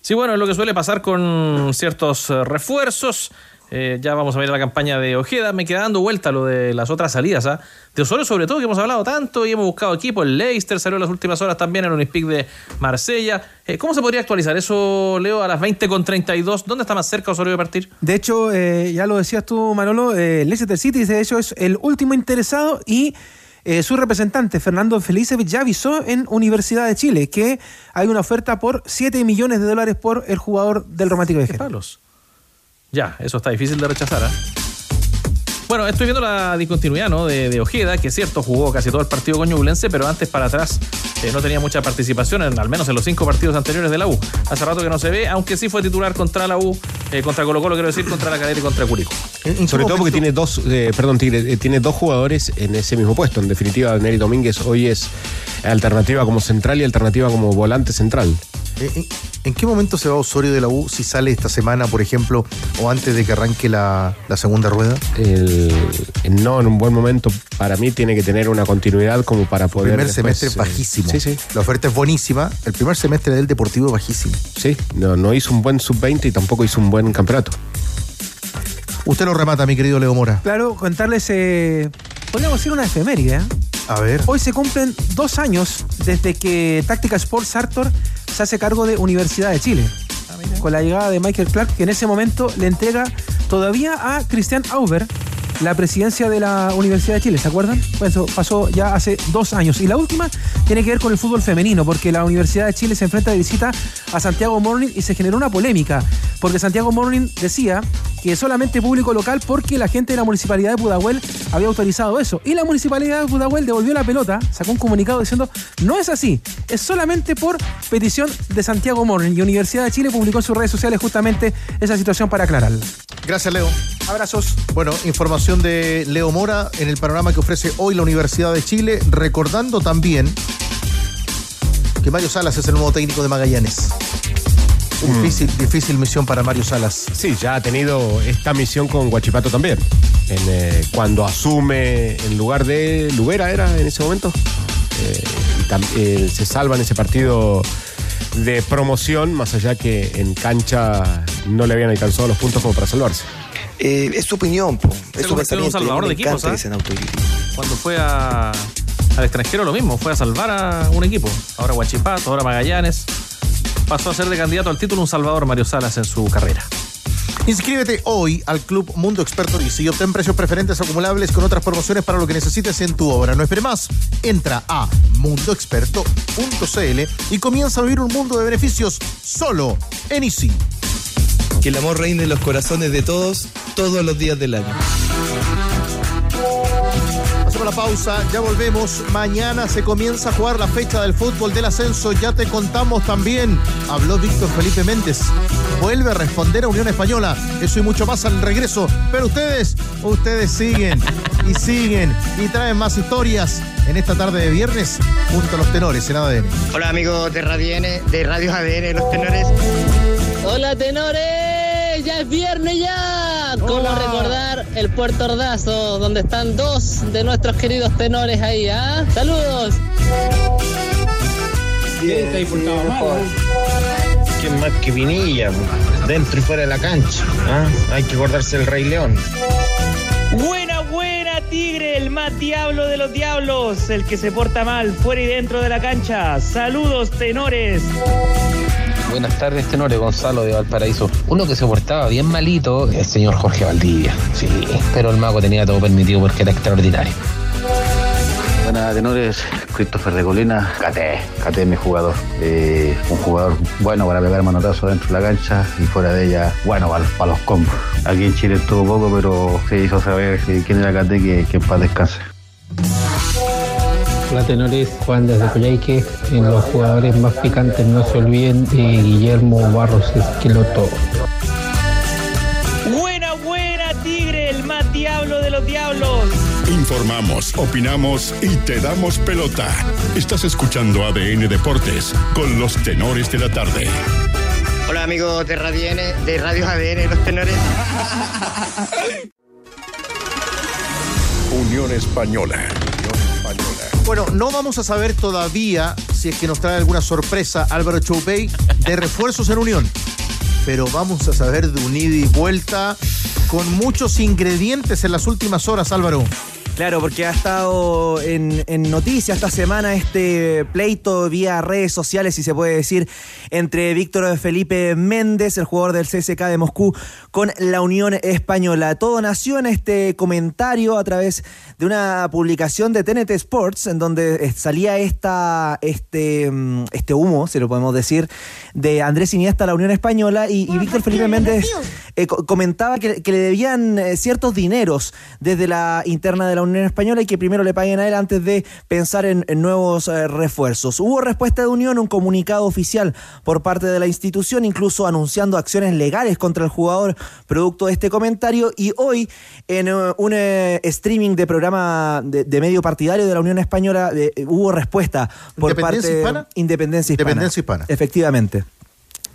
Sí, bueno, es lo que suele pasar con ciertos eh, refuerzos. Eh, ya vamos a ver la campaña de Ojeda. Me queda dando vuelta lo de las otras salidas. ¿ah? De Osorio, sobre todo, que hemos hablado tanto y hemos buscado equipo. El Leicester salió en las últimas horas también, el Olympique de Marsella. Eh, ¿Cómo se podría actualizar eso, Leo, a las 20.32? ¿Dónde está más cerca Osorio de partir? De hecho, eh, ya lo decías tú, Manolo, eh, Leicester City, de hecho, es el último interesado y eh, su representante, Fernando Felicevich, ya avisó en Universidad de Chile que hay una oferta por 7 millones de dólares por el jugador del Romántico de palos? Ya, eso está difícil de rechazar. ¿ah? Bueno, estoy viendo la discontinuidad ¿no? de, de Ojeda, que es cierto, jugó casi todo el partido con Ñublense, pero antes para atrás eh, no tenía mucha participación, en, al menos en los cinco partidos anteriores de la U. Hace rato que no se ve, aunque sí fue titular contra la U, eh, contra Colo Colo, quiero decir, contra la Cadete y contra Curicó. Sobre todo porque tiene dos, eh, perdón, eh, tiene dos jugadores en ese mismo puesto. En definitiva, Neri Domínguez hoy es alternativa como central y alternativa como volante central. Eh, ¿En, en qué momento se va Osorio de la U si sale esta semana, por ejemplo, o antes de que arranque la, la segunda rueda? El, no, en un buen momento, para mí tiene que tener una continuidad como para El poder. primer después, semestre eh, bajísimo. Sí, sí. La oferta es buenísima. El primer semestre del Deportivo bajísimo. Sí, no, no hizo un buen sub-20 y tampoco hizo un buen campeonato. Usted lo remata, mi querido Leo Mora. Claro, contarles, eh, podríamos decir una efeméride. ¿eh? A ver. Hoy se cumplen dos años desde que Táctica Sports Sartor se hace cargo de Universidad de Chile. Con la llegada de Michael Clark, que en ese momento le entrega todavía a Christian Auber la presidencia de la Universidad de Chile, ¿se acuerdan? Pues eso pasó ya hace dos años. Y la última tiene que ver con el fútbol femenino, porque la Universidad de Chile se enfrenta de visita a Santiago Morning y se generó una polémica, porque Santiago Morning decía que solamente público local porque la gente de la municipalidad de Pudahuel había autorizado eso. Y la municipalidad de Pudahuel devolvió la pelota, sacó un comunicado diciendo, no es así, es solamente por petición de Santiago Morning. Y Universidad de Chile publicó en sus redes sociales justamente esa situación para aclararla. Gracias, Leo. Abrazos. Bueno, información de Leo Mora en el panorama que ofrece hoy la Universidad de Chile, recordando también que Mario Salas es el nuevo técnico de Magallanes. Mm. Difícil, difícil misión para Mario Salas. Sí, ya ha tenido esta misión con Guachipato también. En, eh, cuando asume en lugar de Lubera, era en ese momento. Eh, y tam- eh, se salva en ese partido de promoción, más allá que en cancha no le habían alcanzado los puntos como para salvarse. Eh, es su opinión, po. es su en un pensamiento. salvador de equipos. Cuando fue a- al extranjero lo mismo, fue a salvar a un equipo. Ahora Guachipato, ahora Magallanes. Pasó a ser de candidato al título un Salvador Mario Salas en su carrera. Inscríbete hoy al Club Mundo Experto Lease y obtén precios preferentes acumulables con otras promociones para lo que necesites en tu obra. No espere más. Entra a mundoexperto.cl y comienza a vivir un mundo de beneficios solo en Easy. Que el amor reine en los corazones de todos, todos los días del año. La pausa, ya volvemos. Mañana se comienza a jugar la fecha del fútbol del ascenso. Ya te contamos también. Habló Víctor Felipe Méndez. Vuelve a responder a Unión Española. Eso y mucho más al regreso. Pero ustedes, ustedes siguen y siguen y traen más historias en esta tarde de viernes junto a los tenores en ADN. Hola amigos de Radio ADN, de Radio ADN, los tenores. Hola tenores, ya es viernes ya. ¿Cómo recordar el Puerto Ordazo, donde están dos de nuestros queridos tenores ahí? ¿ah? Saludos. ¿Quién te ha importado mal? ¿Quién más que Vinilla? Dentro y fuera de la cancha. ¿ah? Hay que acordarse del Rey León. Buena, buena, Tigre, el más diablo de los diablos, el que se porta mal fuera y dentro de la cancha. Saludos, tenores. Buenas tardes, tenores. Gonzalo de Valparaíso. Uno que se portaba bien malito, el señor Jorge Valdivia. Sí, pero el mago tenía todo permitido porque era extraordinario. Buenas tenores, Christopher de Colina, Cate, Cate es mi jugador. Eh, un jugador bueno para pegar manotazo dentro de la cancha y fuera de ella, bueno para, para los combos. Aquí en Chile estuvo poco, pero se hizo saber que- quién era Cate, que, que en paz. Hola tenores, Juan desde Coyhaique. En los jugadores más picantes no se olviden de Guillermo Barros Esqueloto. Buena, buena, Tigre, el más diablo de los diablos. Informamos, opinamos y te damos pelota. Estás escuchando ADN Deportes con los tenores de la tarde. Hola amigos de Radio de Radio ADN, los tenores. Unión Española. Bueno, no vamos a saber todavía si es que nos trae alguna sorpresa Álvaro Choupey de refuerzos en Unión. Pero vamos a saber de un ida y vuelta con muchos ingredientes en las últimas horas, Álvaro. Claro, porque ha estado en, en noticias esta semana este pleito vía redes sociales, si se puede decir, entre Víctor Felipe Méndez, el jugador del CSK de Moscú, con la Unión Española. Todo nació en este comentario a través de una publicación de TNT Sports, en donde salía esta, este, mm, este humo, si lo podemos decir, de Andrés Iniesta a la Unión Española y, y Víctor Felipe Méndez eh, co- comentaba que, que le debían eh, ciertos dineros desde la interna de la Unión Española y que primero le paguen a él antes de pensar en, en nuevos eh, refuerzos. Hubo respuesta de Unión, un comunicado oficial por parte de la institución, incluso anunciando acciones legales contra el jugador producto de este comentario y hoy en eh, un eh, streaming de programa de, de medio partidario de la Unión Española hubo respuesta por ¿Independencia parte hispana? Independencia Hispana. Independencia Hispana. Efectivamente.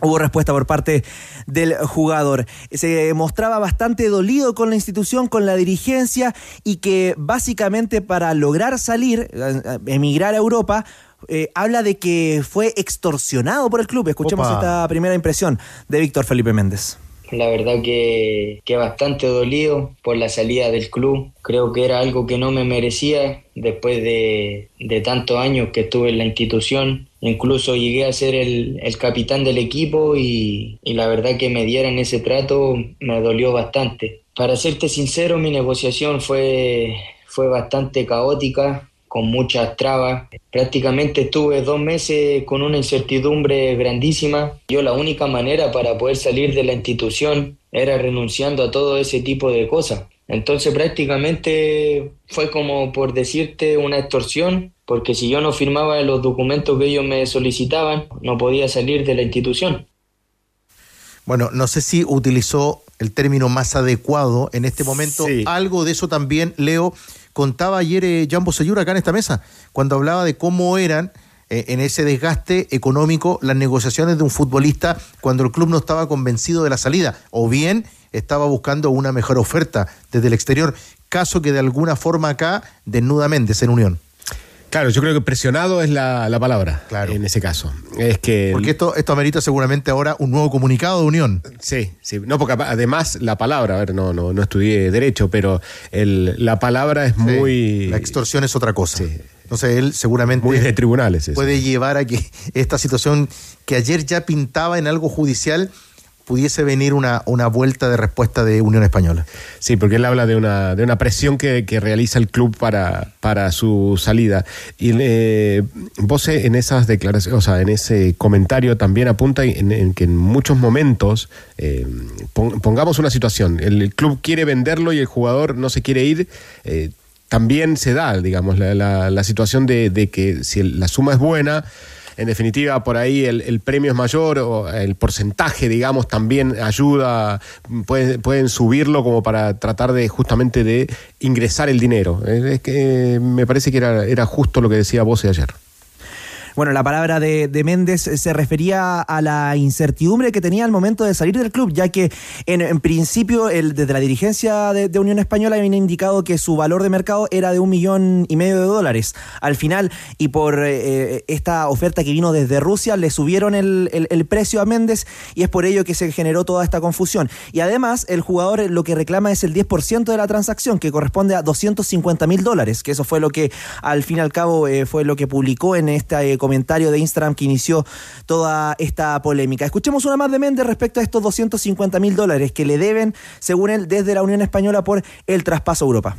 Hubo respuesta por parte del jugador. Se mostraba bastante dolido con la institución, con la dirigencia y que básicamente para lograr salir, eh, emigrar a Europa, eh, habla de que fue extorsionado por el club. Escuchemos Opa. esta primera impresión de Víctor Felipe Méndez. La verdad que, que bastante dolido por la salida del club. Creo que era algo que no me merecía después de, de tantos años que estuve en la institución. Incluso llegué a ser el, el capitán del equipo y, y la verdad que me dieran ese trato me dolió bastante. Para serte sincero, mi negociación fue, fue bastante caótica con muchas trabas. Prácticamente estuve dos meses con una incertidumbre grandísima. Yo la única manera para poder salir de la institución era renunciando a todo ese tipo de cosas. Entonces prácticamente fue como por decirte una extorsión, porque si yo no firmaba los documentos que ellos me solicitaban, no podía salir de la institución. Bueno, no sé si utilizó el término más adecuado en este momento. Algo de eso también, Leo, contaba ayer eh, Jan Bosellur acá en esta mesa, cuando hablaba de cómo eran eh, en ese desgaste económico las negociaciones de un futbolista cuando el club no estaba convencido de la salida, o bien estaba buscando una mejor oferta desde el exterior, caso que de alguna forma acá desnuda Méndez en Unión. Claro, yo creo que presionado es la, la palabra en ese caso. Es que Porque esto, esto amerita seguramente ahora un nuevo comunicado de Unión. Sí, sí. No, porque además la palabra, a ver, no, no, no estudié derecho, pero el, la palabra es muy. La extorsión es otra cosa. Entonces él seguramente Muy de tribunales eso. puede llevar a que esta situación que ayer ya pintaba en algo judicial pudiese venir una, una vuelta de respuesta de Unión Española. Sí, porque él habla de una, de una presión que, que realiza el club para, para su salida. Y eh, vos en esas declaraciones, o sea, en ese comentario también apunta en, que en muchos momentos, eh, pon- pongamos una situación, el, club quiere venderlo y el jugador no se quiere ir. eh, también se da, digamos, la, la- la situación de, de que si la suma es buena, en definitiva, por ahí el, el premio es mayor o el porcentaje, digamos, también ayuda, pueden, pueden subirlo como para tratar de justamente de ingresar el dinero. Es que me parece que era, era justo lo que decía vos ayer. Bueno, la palabra de, de Méndez se refería a la incertidumbre que tenía al momento de salir del club, ya que en, principio el, desde la dirigencia de, Unión Española habían indicado que su valor de mercado era de un millón y medio de dólares. Al final, y por eh, esta oferta que vino desde Rusia, le subieron el, el- precio a Méndez y es por ello que se generó toda esta confusión. Y además, el jugador eh, lo que reclama es el 10% de la transacción, que corresponde a 250 mil dólares, que eso fue lo que al fin y al cabo eh, fue lo que publicó en este eh, comentario de Instagram que inició toda esta polémica. Escuchemos una más de Méndez respecto a estos 250 mil dólares que le deben, según él, desde la Unión Española por el traspaso a Europa.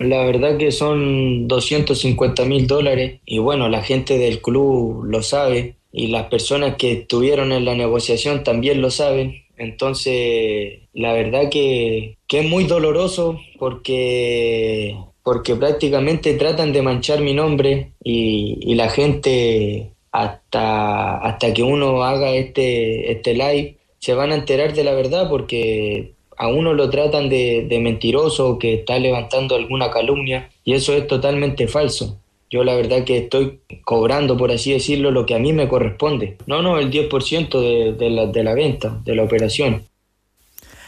La verdad que son 250 mil dólares y bueno, la gente del club lo sabe y las personas que estuvieron en la negociación también lo saben. Entonces, la verdad que, que es muy doloroso porque, porque prácticamente tratan de manchar mi nombre y, la gente hasta, hasta que uno haga este, este live se van a enterar de la verdad porque a uno lo tratan de, de mentiroso, que está levantando alguna calumnia, y eso es totalmente falso. Yo la verdad que estoy cobrando, por así decirlo, lo que a mí me corresponde. No, no, el 10% de, de, la, de la venta, de la operación.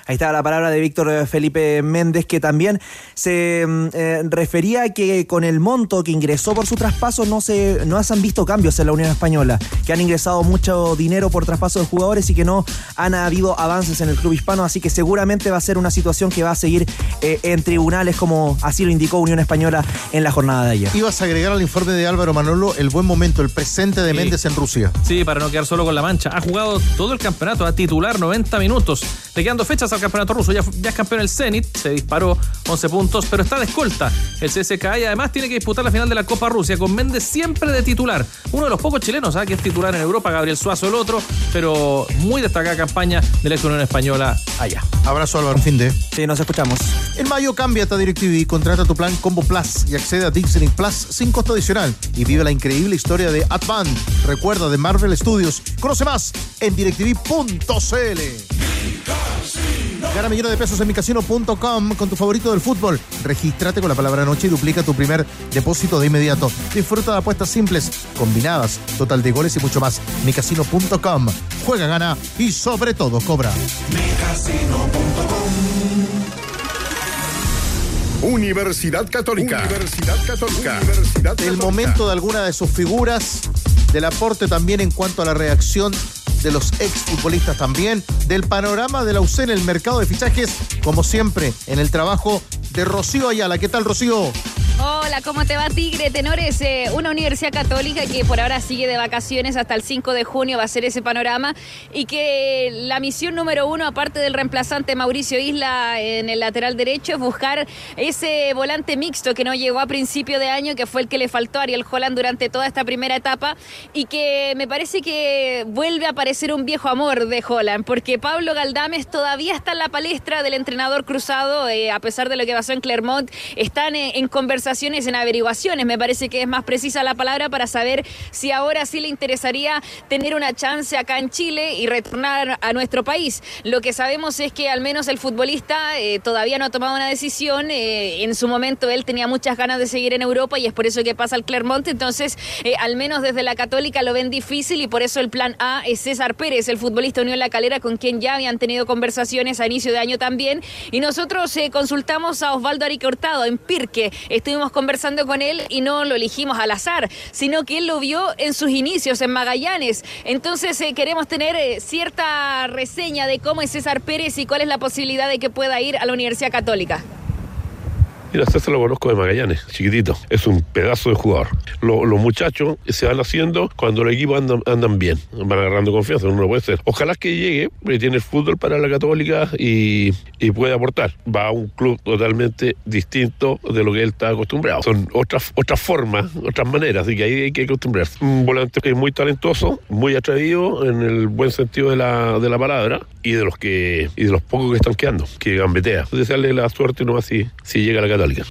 Ahí está la palabra de Víctor Felipe Méndez, que también se mm, eh, refería a que con el monto que ingresó por su traspaso no se, no se han visto cambios en la Unión Española, que han ingresado mucho dinero por traspaso de jugadores y que no han habido avances en el club hispano, así que seguramente va a ser una situación que va a seguir eh, en tribunales, como así lo indicó Unión Española en la jornada de ayer. Ibas a agregar al informe de Álvaro Manolo el buen momento, el presente de Sí. Méndez en Rusia. Sí, para no quedar solo con la mancha. Ha jugado todo el campeonato, a titular 90 minutos. Le quedan dos fechas al campeonato ruso. Ya, ya es campeón el Zenit, se disparó 11 puntos, pero está de escolta el CSKA y además tiene que disputar la final de la Copa Rusia con Méndez siempre de titular. Uno de los pocos chilenos ¿ah? que es titular en Europa, Gabriel Suazo el otro, pero muy destacada campaña de la ex Unión Española allá. Abrazo Álvaro, fin de. Sí, nos escuchamos. En mayo cámbiate a DirecTV, contrata tu plan Combo Plus y accede a Disney Plus sin costo adicional y vive la increíble historia de Advan. Recuerda de Marvel Studios. Conoce más en directv.cl. Gana millones de pesos en micasino.com con tu favorito del fútbol. Regístrate con la palabra noche y duplica tu primer depósito de inmediato. Disfruta de apuestas simples, combinadas, total de goles y mucho más. micasino.com. Juega, gana y sobre todo cobra. Universidad Católica. Universidad Católica. Universidad el Católica. momento de alguna de sus figuras, del aporte también en cuanto a la reacción de los exfutbolistas también, del panorama de la UC en el mercado de fichajes, como siempre, en el trabajo de Rocío Ayala. ¿Qué tal, Rocío? Hola, ¿cómo te va, Tigre? Tenores, eh, una universidad católica que por ahora sigue de vacaciones hasta el 5 de junio va a ser ese panorama y que la misión número uno, aparte del reemplazante Mauricio Isla en el lateral derecho, es buscar ese volante mixto que no llegó a principio de año, que fue el que le faltó a Ariel Holland durante toda esta primera etapa y que me parece que vuelve a aparecer un viejo amor de Holland, porque Pablo Galdames todavía está en la palestra del entrenador cruzado, eh, a pesar de lo que pasó en Clermont, están eh, en conversaciones, en averiguaciones, me parece que es más precisa la palabra para saber si ahora sí le interesaría tener una chance acá en Chile y retornar a nuestro país. Lo que sabemos es que al menos el futbolista eh, todavía no ha tomado una decisión, eh, en su momento él tenía muchas ganas de seguir en Europa y es por eso que pasa al Clermont, entonces eh, al menos desde la Católica lo ven difícil y por eso el plan A es César Pérez, el futbolista Unión La Calera con quien ya habían tenido conversaciones a inicio de año también. Y nosotros consultamos a Osvaldo Arique Hurtado en Pirque, estuvimos conversando con él y no lo elegimos al azar, sino que él lo vio en sus inicios en Magallanes. Entonces eh, queremos tener eh, cierta reseña de cómo es César Pérez y cuál es la posibilidad de que pueda ir a la Universidad Católica. Mira, César lo conozco de Magallanes, chiquitito. Es un pedazo de jugador. Lo- los muchachos se van haciendo cuando los equipos andan, andan bien, van agarrando confianza, uno no puede ser. Ojalá que llegue, porque tiene el fútbol para la Católica y, y puede aportar. Va a un club totalmente distinto de lo que él está acostumbrado. Son otras, otras formas, otras maneras, así que ahí hay que acostumbrarse. Un volante que es muy talentoso, muy atrevido en el buen sentido de la, de la palabra y de los que y de los pocos que están quedando, que gambetea. Desearle la suerte nomás si, si llega la Católica.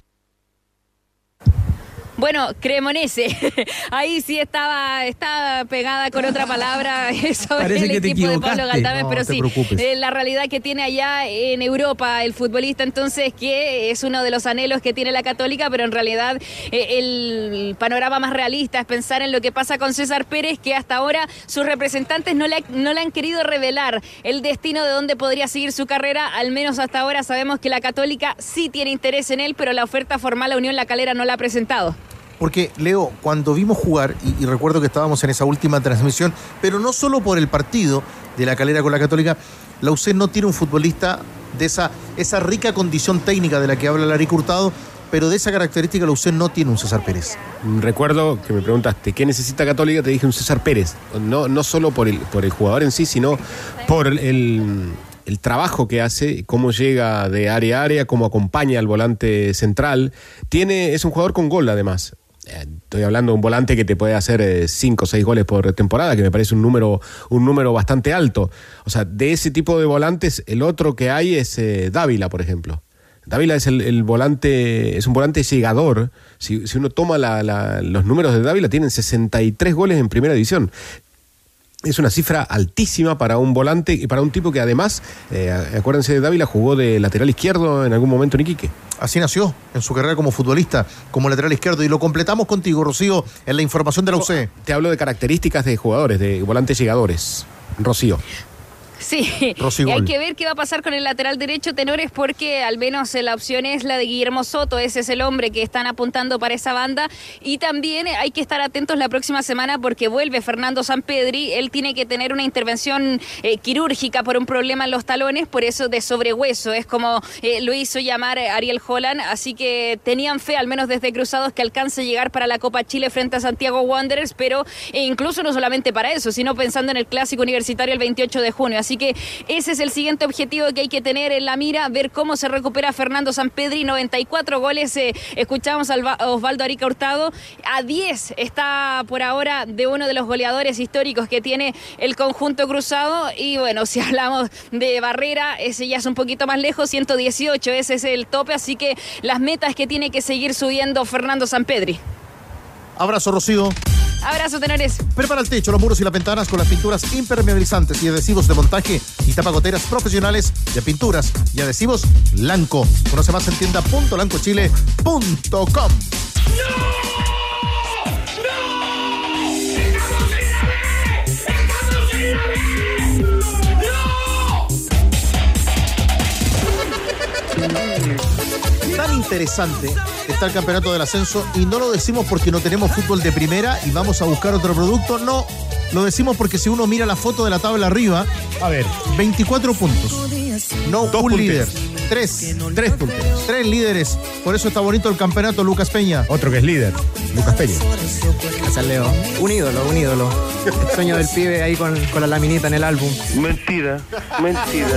Bueno, Cremonese. Ahí sí estaba, estaba pegada con otra palabra sobre Parece el que te equipo de Pablo. Galdames, No, pero te sí, eh, la realidad que tiene allá en Europa el futbolista, entonces, que es uno de los anhelos que tiene la Católica, pero en realidad eh, el panorama más realista es pensar en lo que pasa con César Pérez, que hasta ahora sus representantes no le, no le han querido revelar el destino de dónde podría seguir su carrera, al menos hasta ahora sabemos que la Católica sí tiene interés en él, pero la oferta formal a Unión La Calera no la ha presentado. Porque, Leo, cuando vimos jugar, y, recuerdo que estábamos en esa última transmisión, pero no solo por el partido de la calera con la Católica, la UC no tiene un futbolista de esa, rica condición técnica de la que habla Larry Hurtado, pero de esa característica la UC no tiene un César Pérez. Recuerdo que me preguntaste, ¿qué necesita Católica? Te dije un César Pérez. No, solo por el, por el jugador en sí, sino por el, el trabajo que hace, cómo llega de área a área, cómo acompaña al volante central. Tiene, es un jugador con gol, además. Eh, Estoy hablando de un volante que te puede hacer 5 o 6 goles por temporada, que me parece un número, un número bastante alto. O sea, de ese tipo de volantes, el otro que hay es eh, Dávila, por ejemplo. Dávila es el, volante, es un volante llegador. Si, uno toma los números de Dávila, tienen 63 goles en primera división. Es una cifra altísima para un volante y para un tipo que además, eh, acuérdense de Dávila, jugó de lateral izquierdo en algún momento en Iquique. Así nació en su carrera como futbolista, como lateral izquierdo, y lo completamos contigo, Rocío, en la información de la UC. Te hablo de características de jugadores, de volantes llegadores. Rocío. Sí, y hay que ver qué va a pasar con el lateral derecho Tenores porque al menos eh, la opción es la de Guillermo Soto, ese es el hombre que están apuntando para esa banda. Y también hay que estar atentos la próxima semana porque vuelve Fernando Sampedri, él tiene que tener una intervención eh, quirúrgica por un problema en los talones, por eso de sobrehueso, es como eh, lo hizo llamar eh, Ariel Holland, así que tenían fe al menos desde Cruzados que alcance a llegar para la Copa Chile frente a Santiago Wanderers, pero eh, incluso no solamente para eso, sino pensando en el clásico universitario el 28 de junio. Así que ese es el siguiente objetivo que hay que tener en la mira, ver cómo se recupera Fernando Sampedri, 94 goles. eh, escuchamos a Osvaldo Arica Hurtado, a 10 está por ahora de uno de los goleadores históricos que tiene el conjunto cruzado. Y bueno, si hablamos de barrera, ese ya es un poquito más lejos, 118, ese es el tope. Así que las metas que tiene que seguir subiendo Fernando Sampedri. Abrazo, Rocío. Abrazo, tenores. Prepara el techo, los muros y las ventanas con las pinturas impermeabilizantes y adhesivos de montaje y tapagoteras profesionales de pinturas y adhesivos Lanco. Conoce más en tienda.lancochile.com. Tan interesante está el campeonato del ascenso y no lo decimos porque no tenemos fútbol de primera y vamos a buscar otro producto, no. Lo decimos porque si uno mira la foto de la tabla arriba, a ver, 24 puntos. No Dos un punteros. líder. Tres. Tres punteros. Tres líderes. Por eso está bonito el campeonato, Lucas Peña. Otro que es líder, Lucas Peña. Gracias, Leo. Un ídolo, un ídolo. El sueño del pibe ahí con, con la laminita en el álbum. Mentira, mentira.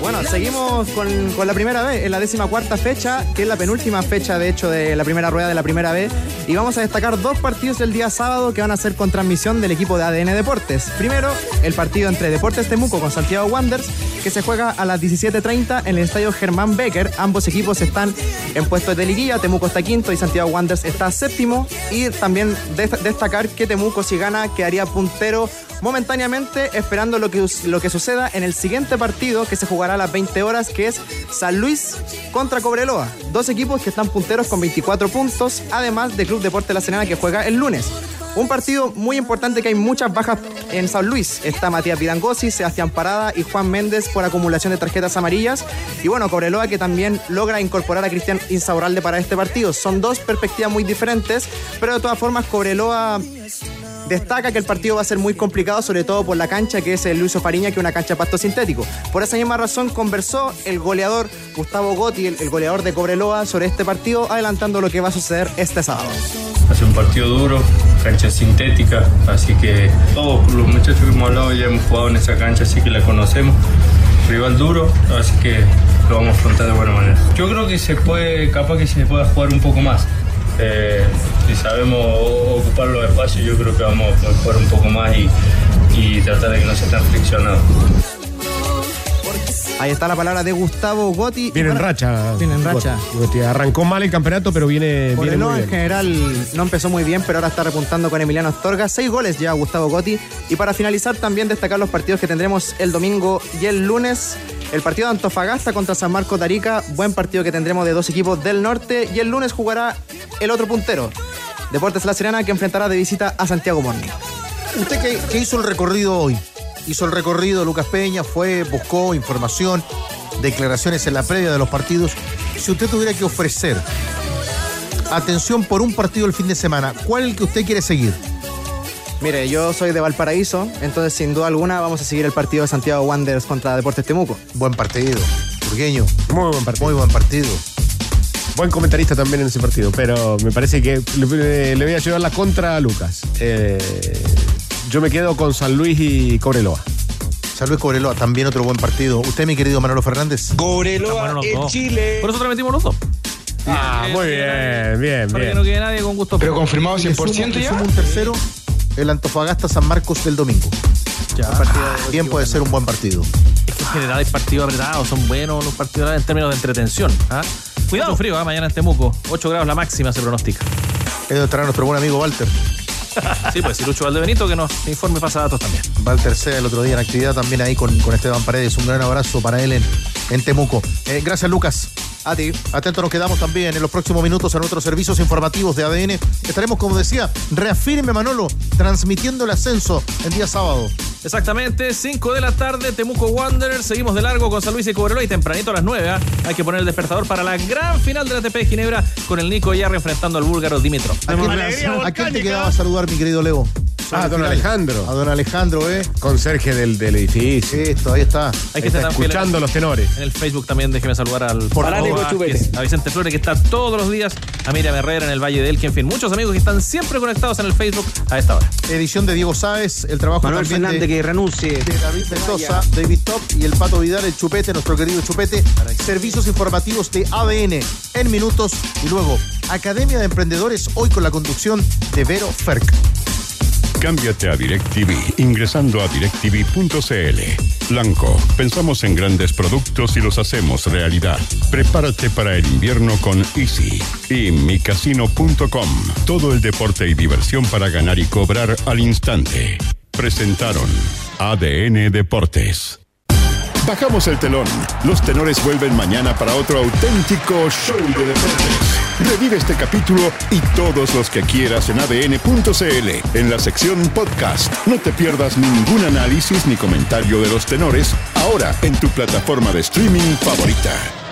Bueno, seguimos con, con la primera vez, en la décima cuarta fecha, que es la penúltima fecha, de hecho, de la primera rueda de la primera vez. Y vamos a destacar dos partidos del día sábado que van a ser con transmisión del equipo de ADN Deportes. Primero, el partido entre Deportes Temuco con Santiago Wanderers, que se juega a las 17.30 en el estadio Germán Becker. Ambos equipos están en puestos de liguilla. Temuco está quinto y Santiago Wanderers está séptimo. Y también dest- destacar que Temuco, si gana, quedaría puntero momentáneamente esperando lo que, lo que suceda en el siguiente partido que se jugará a las 20 horas, que es San Luis contra Cobreloa. Dos equipos que están punteros con 24 puntos, además de Club Deporte La Serena que juega el lunes. Un partido muy importante que hay muchas bajas en San Luis. Está Matías Vidangosi, Sebastián Parada y Juan Méndez por acumulación de tarjetas amarillas. Y bueno, Cobreloa que también logra incorporar a Cristian Insaurralde para este partido. Son dos perspectivas muy diferentes, pero de todas formas Cobreloa destaca que el partido va a ser muy complicado, sobre todo por la cancha que es el Luis Fariña, que es una cancha pasto sintético. Por esa misma razón conversó el goleador Gustavo Gotti, el, el goleador de Cobreloa, sobre este partido, adelantando lo que va a suceder este sábado. Hace un partido duro, cancha sintética, así que todos los muchachos que hemos hablado ya hemos jugado en esa cancha, así que la conocemos. Rival duro, así que lo vamos a afrontar de buena manera. Yo creo que se puede, capaz que se pueda jugar un poco más. Eh, si sabemos ocupar los espacios, yo creo que vamos a poder jugar un poco más y, y tratar de que no se estén friccionados. Ahí está la palabra de Gustavo Gotti. Viene en racha. Viene en racha. Gotti. Arrancó mal el campeonato, pero viene, viene Cobreloa muy en bien. general no empezó muy bien, pero ahora está repuntando con Emiliano Astorga. Seis goles ya Gustavo Gotti. Y para finalizar, también destacar los partidos que tendremos el domingo y el lunes. El partido de Antofagasta contra San Marcos de Arica, buen partido que tendremos de dos equipos del norte. Y el lunes jugará el otro puntero, Deportes La Serena, que enfrentará de visita a Santiago Morning. Usted que, que hizo el recorrido hoy, hizo el recorrido, Lucas Peña, fue, buscó información, declaraciones en la previa de los partidos. Si usted tuviera que ofrecer atención por un partido el fin de semana, ¿cuál es el que usted quiere seguir? Mire, yo soy de Valparaíso, entonces sin duda alguna vamos a seguir el partido de Santiago Wanderers contra Deportes Temuco. Buen partido, Burgueño. Muy buen partido. Muy buen partido. Buen comentarista también en ese partido, pero me parece que le, le voy a llevar la contra a Lucas. Eh, yo me quedo con San Luis y Cobreloa. San Luis Cobreloa, también otro buen partido. ¿Usted, mi querido Manolo Fernández? Bueno, los dos. Por eso transmitimos los dos. Ah, muy bien, bien, Para que bien. no quede nadie con gusto. Le sumo- le sumo un tercero, el Antofagasta San Marcos del domingo. Ya. Bien puede ser un buen partido. Es que en general hay partidos apretados, son buenos los partidos en términos de entretención. ¿ah? Cuidado frío, ¿ah? mañana en Temuco. 8 grados la máxima se pronostica. Es donde estará nuestro buen amigo Walter. Sí, pues, y Lucho Valdebenito que nos informe y pasa datos también. Walter Sea el otro día en actividad también ahí con, con Esteban Paredes. Un gran abrazo para él en, en Temuco. Eh, gracias, Lucas. A ti. Atentos nos quedamos también en los próximos minutos a nuestros servicios informativos de ADN. Estaremos, como decía, reafirme Manolo, transmitiendo el ascenso el día sábado. Exactamente, 5 de la tarde, Temuco Wanderers. Seguimos de largo con San Luis y Cobreloa y tempranito a las 9. ¿ah? Hay que poner el despertador para la gran final de la ATP de Ginebra con el Nico Yarri enfrentando al búlgaro Dimitrov. ¿A quién, a quién te quedaba a saludar, mi querido Leo? Ah, don. Alejandro. A don Alejandro, ¿eh? Conserje del, del edificio. Esto, ahí está. Hay que estar escuchando en- los tenores. En el Facebook también déjeme saludar al Por a Vicente Flores que está todos los días, a Miriam Herrera en el Valle del que en fin, muchos amigos que están siempre conectados en el Facebook a esta hora. Edición de Diego Sáez, el trabajo Manuel también Fernández de, que renuncie. de David Mendoza, David Top y el Pato Vidal, el Chupete, nuestro querido Chupete. Servicios informativos de ADN en minutos y luego Academia de Emprendedores hoy con la conducción de Vero Ferk. Cámbiate a DirecTV ingresando a directv.cl. Blanco, pensamos en grandes productos y los hacemos realidad. Prepárate para el invierno con Easy y micasino.com. Todo el deporte y diversión para ganar y cobrar al instante. Presentaron ADN Deportes. Bajamos el telón. Los tenores vuelven mañana para otro auténtico show de deportes. Revive este capítulo y todos los que quieras en adn.cl en la sección podcast. No te pierdas ningún análisis ni comentario de los tenores ahora en tu plataforma de streaming favorita.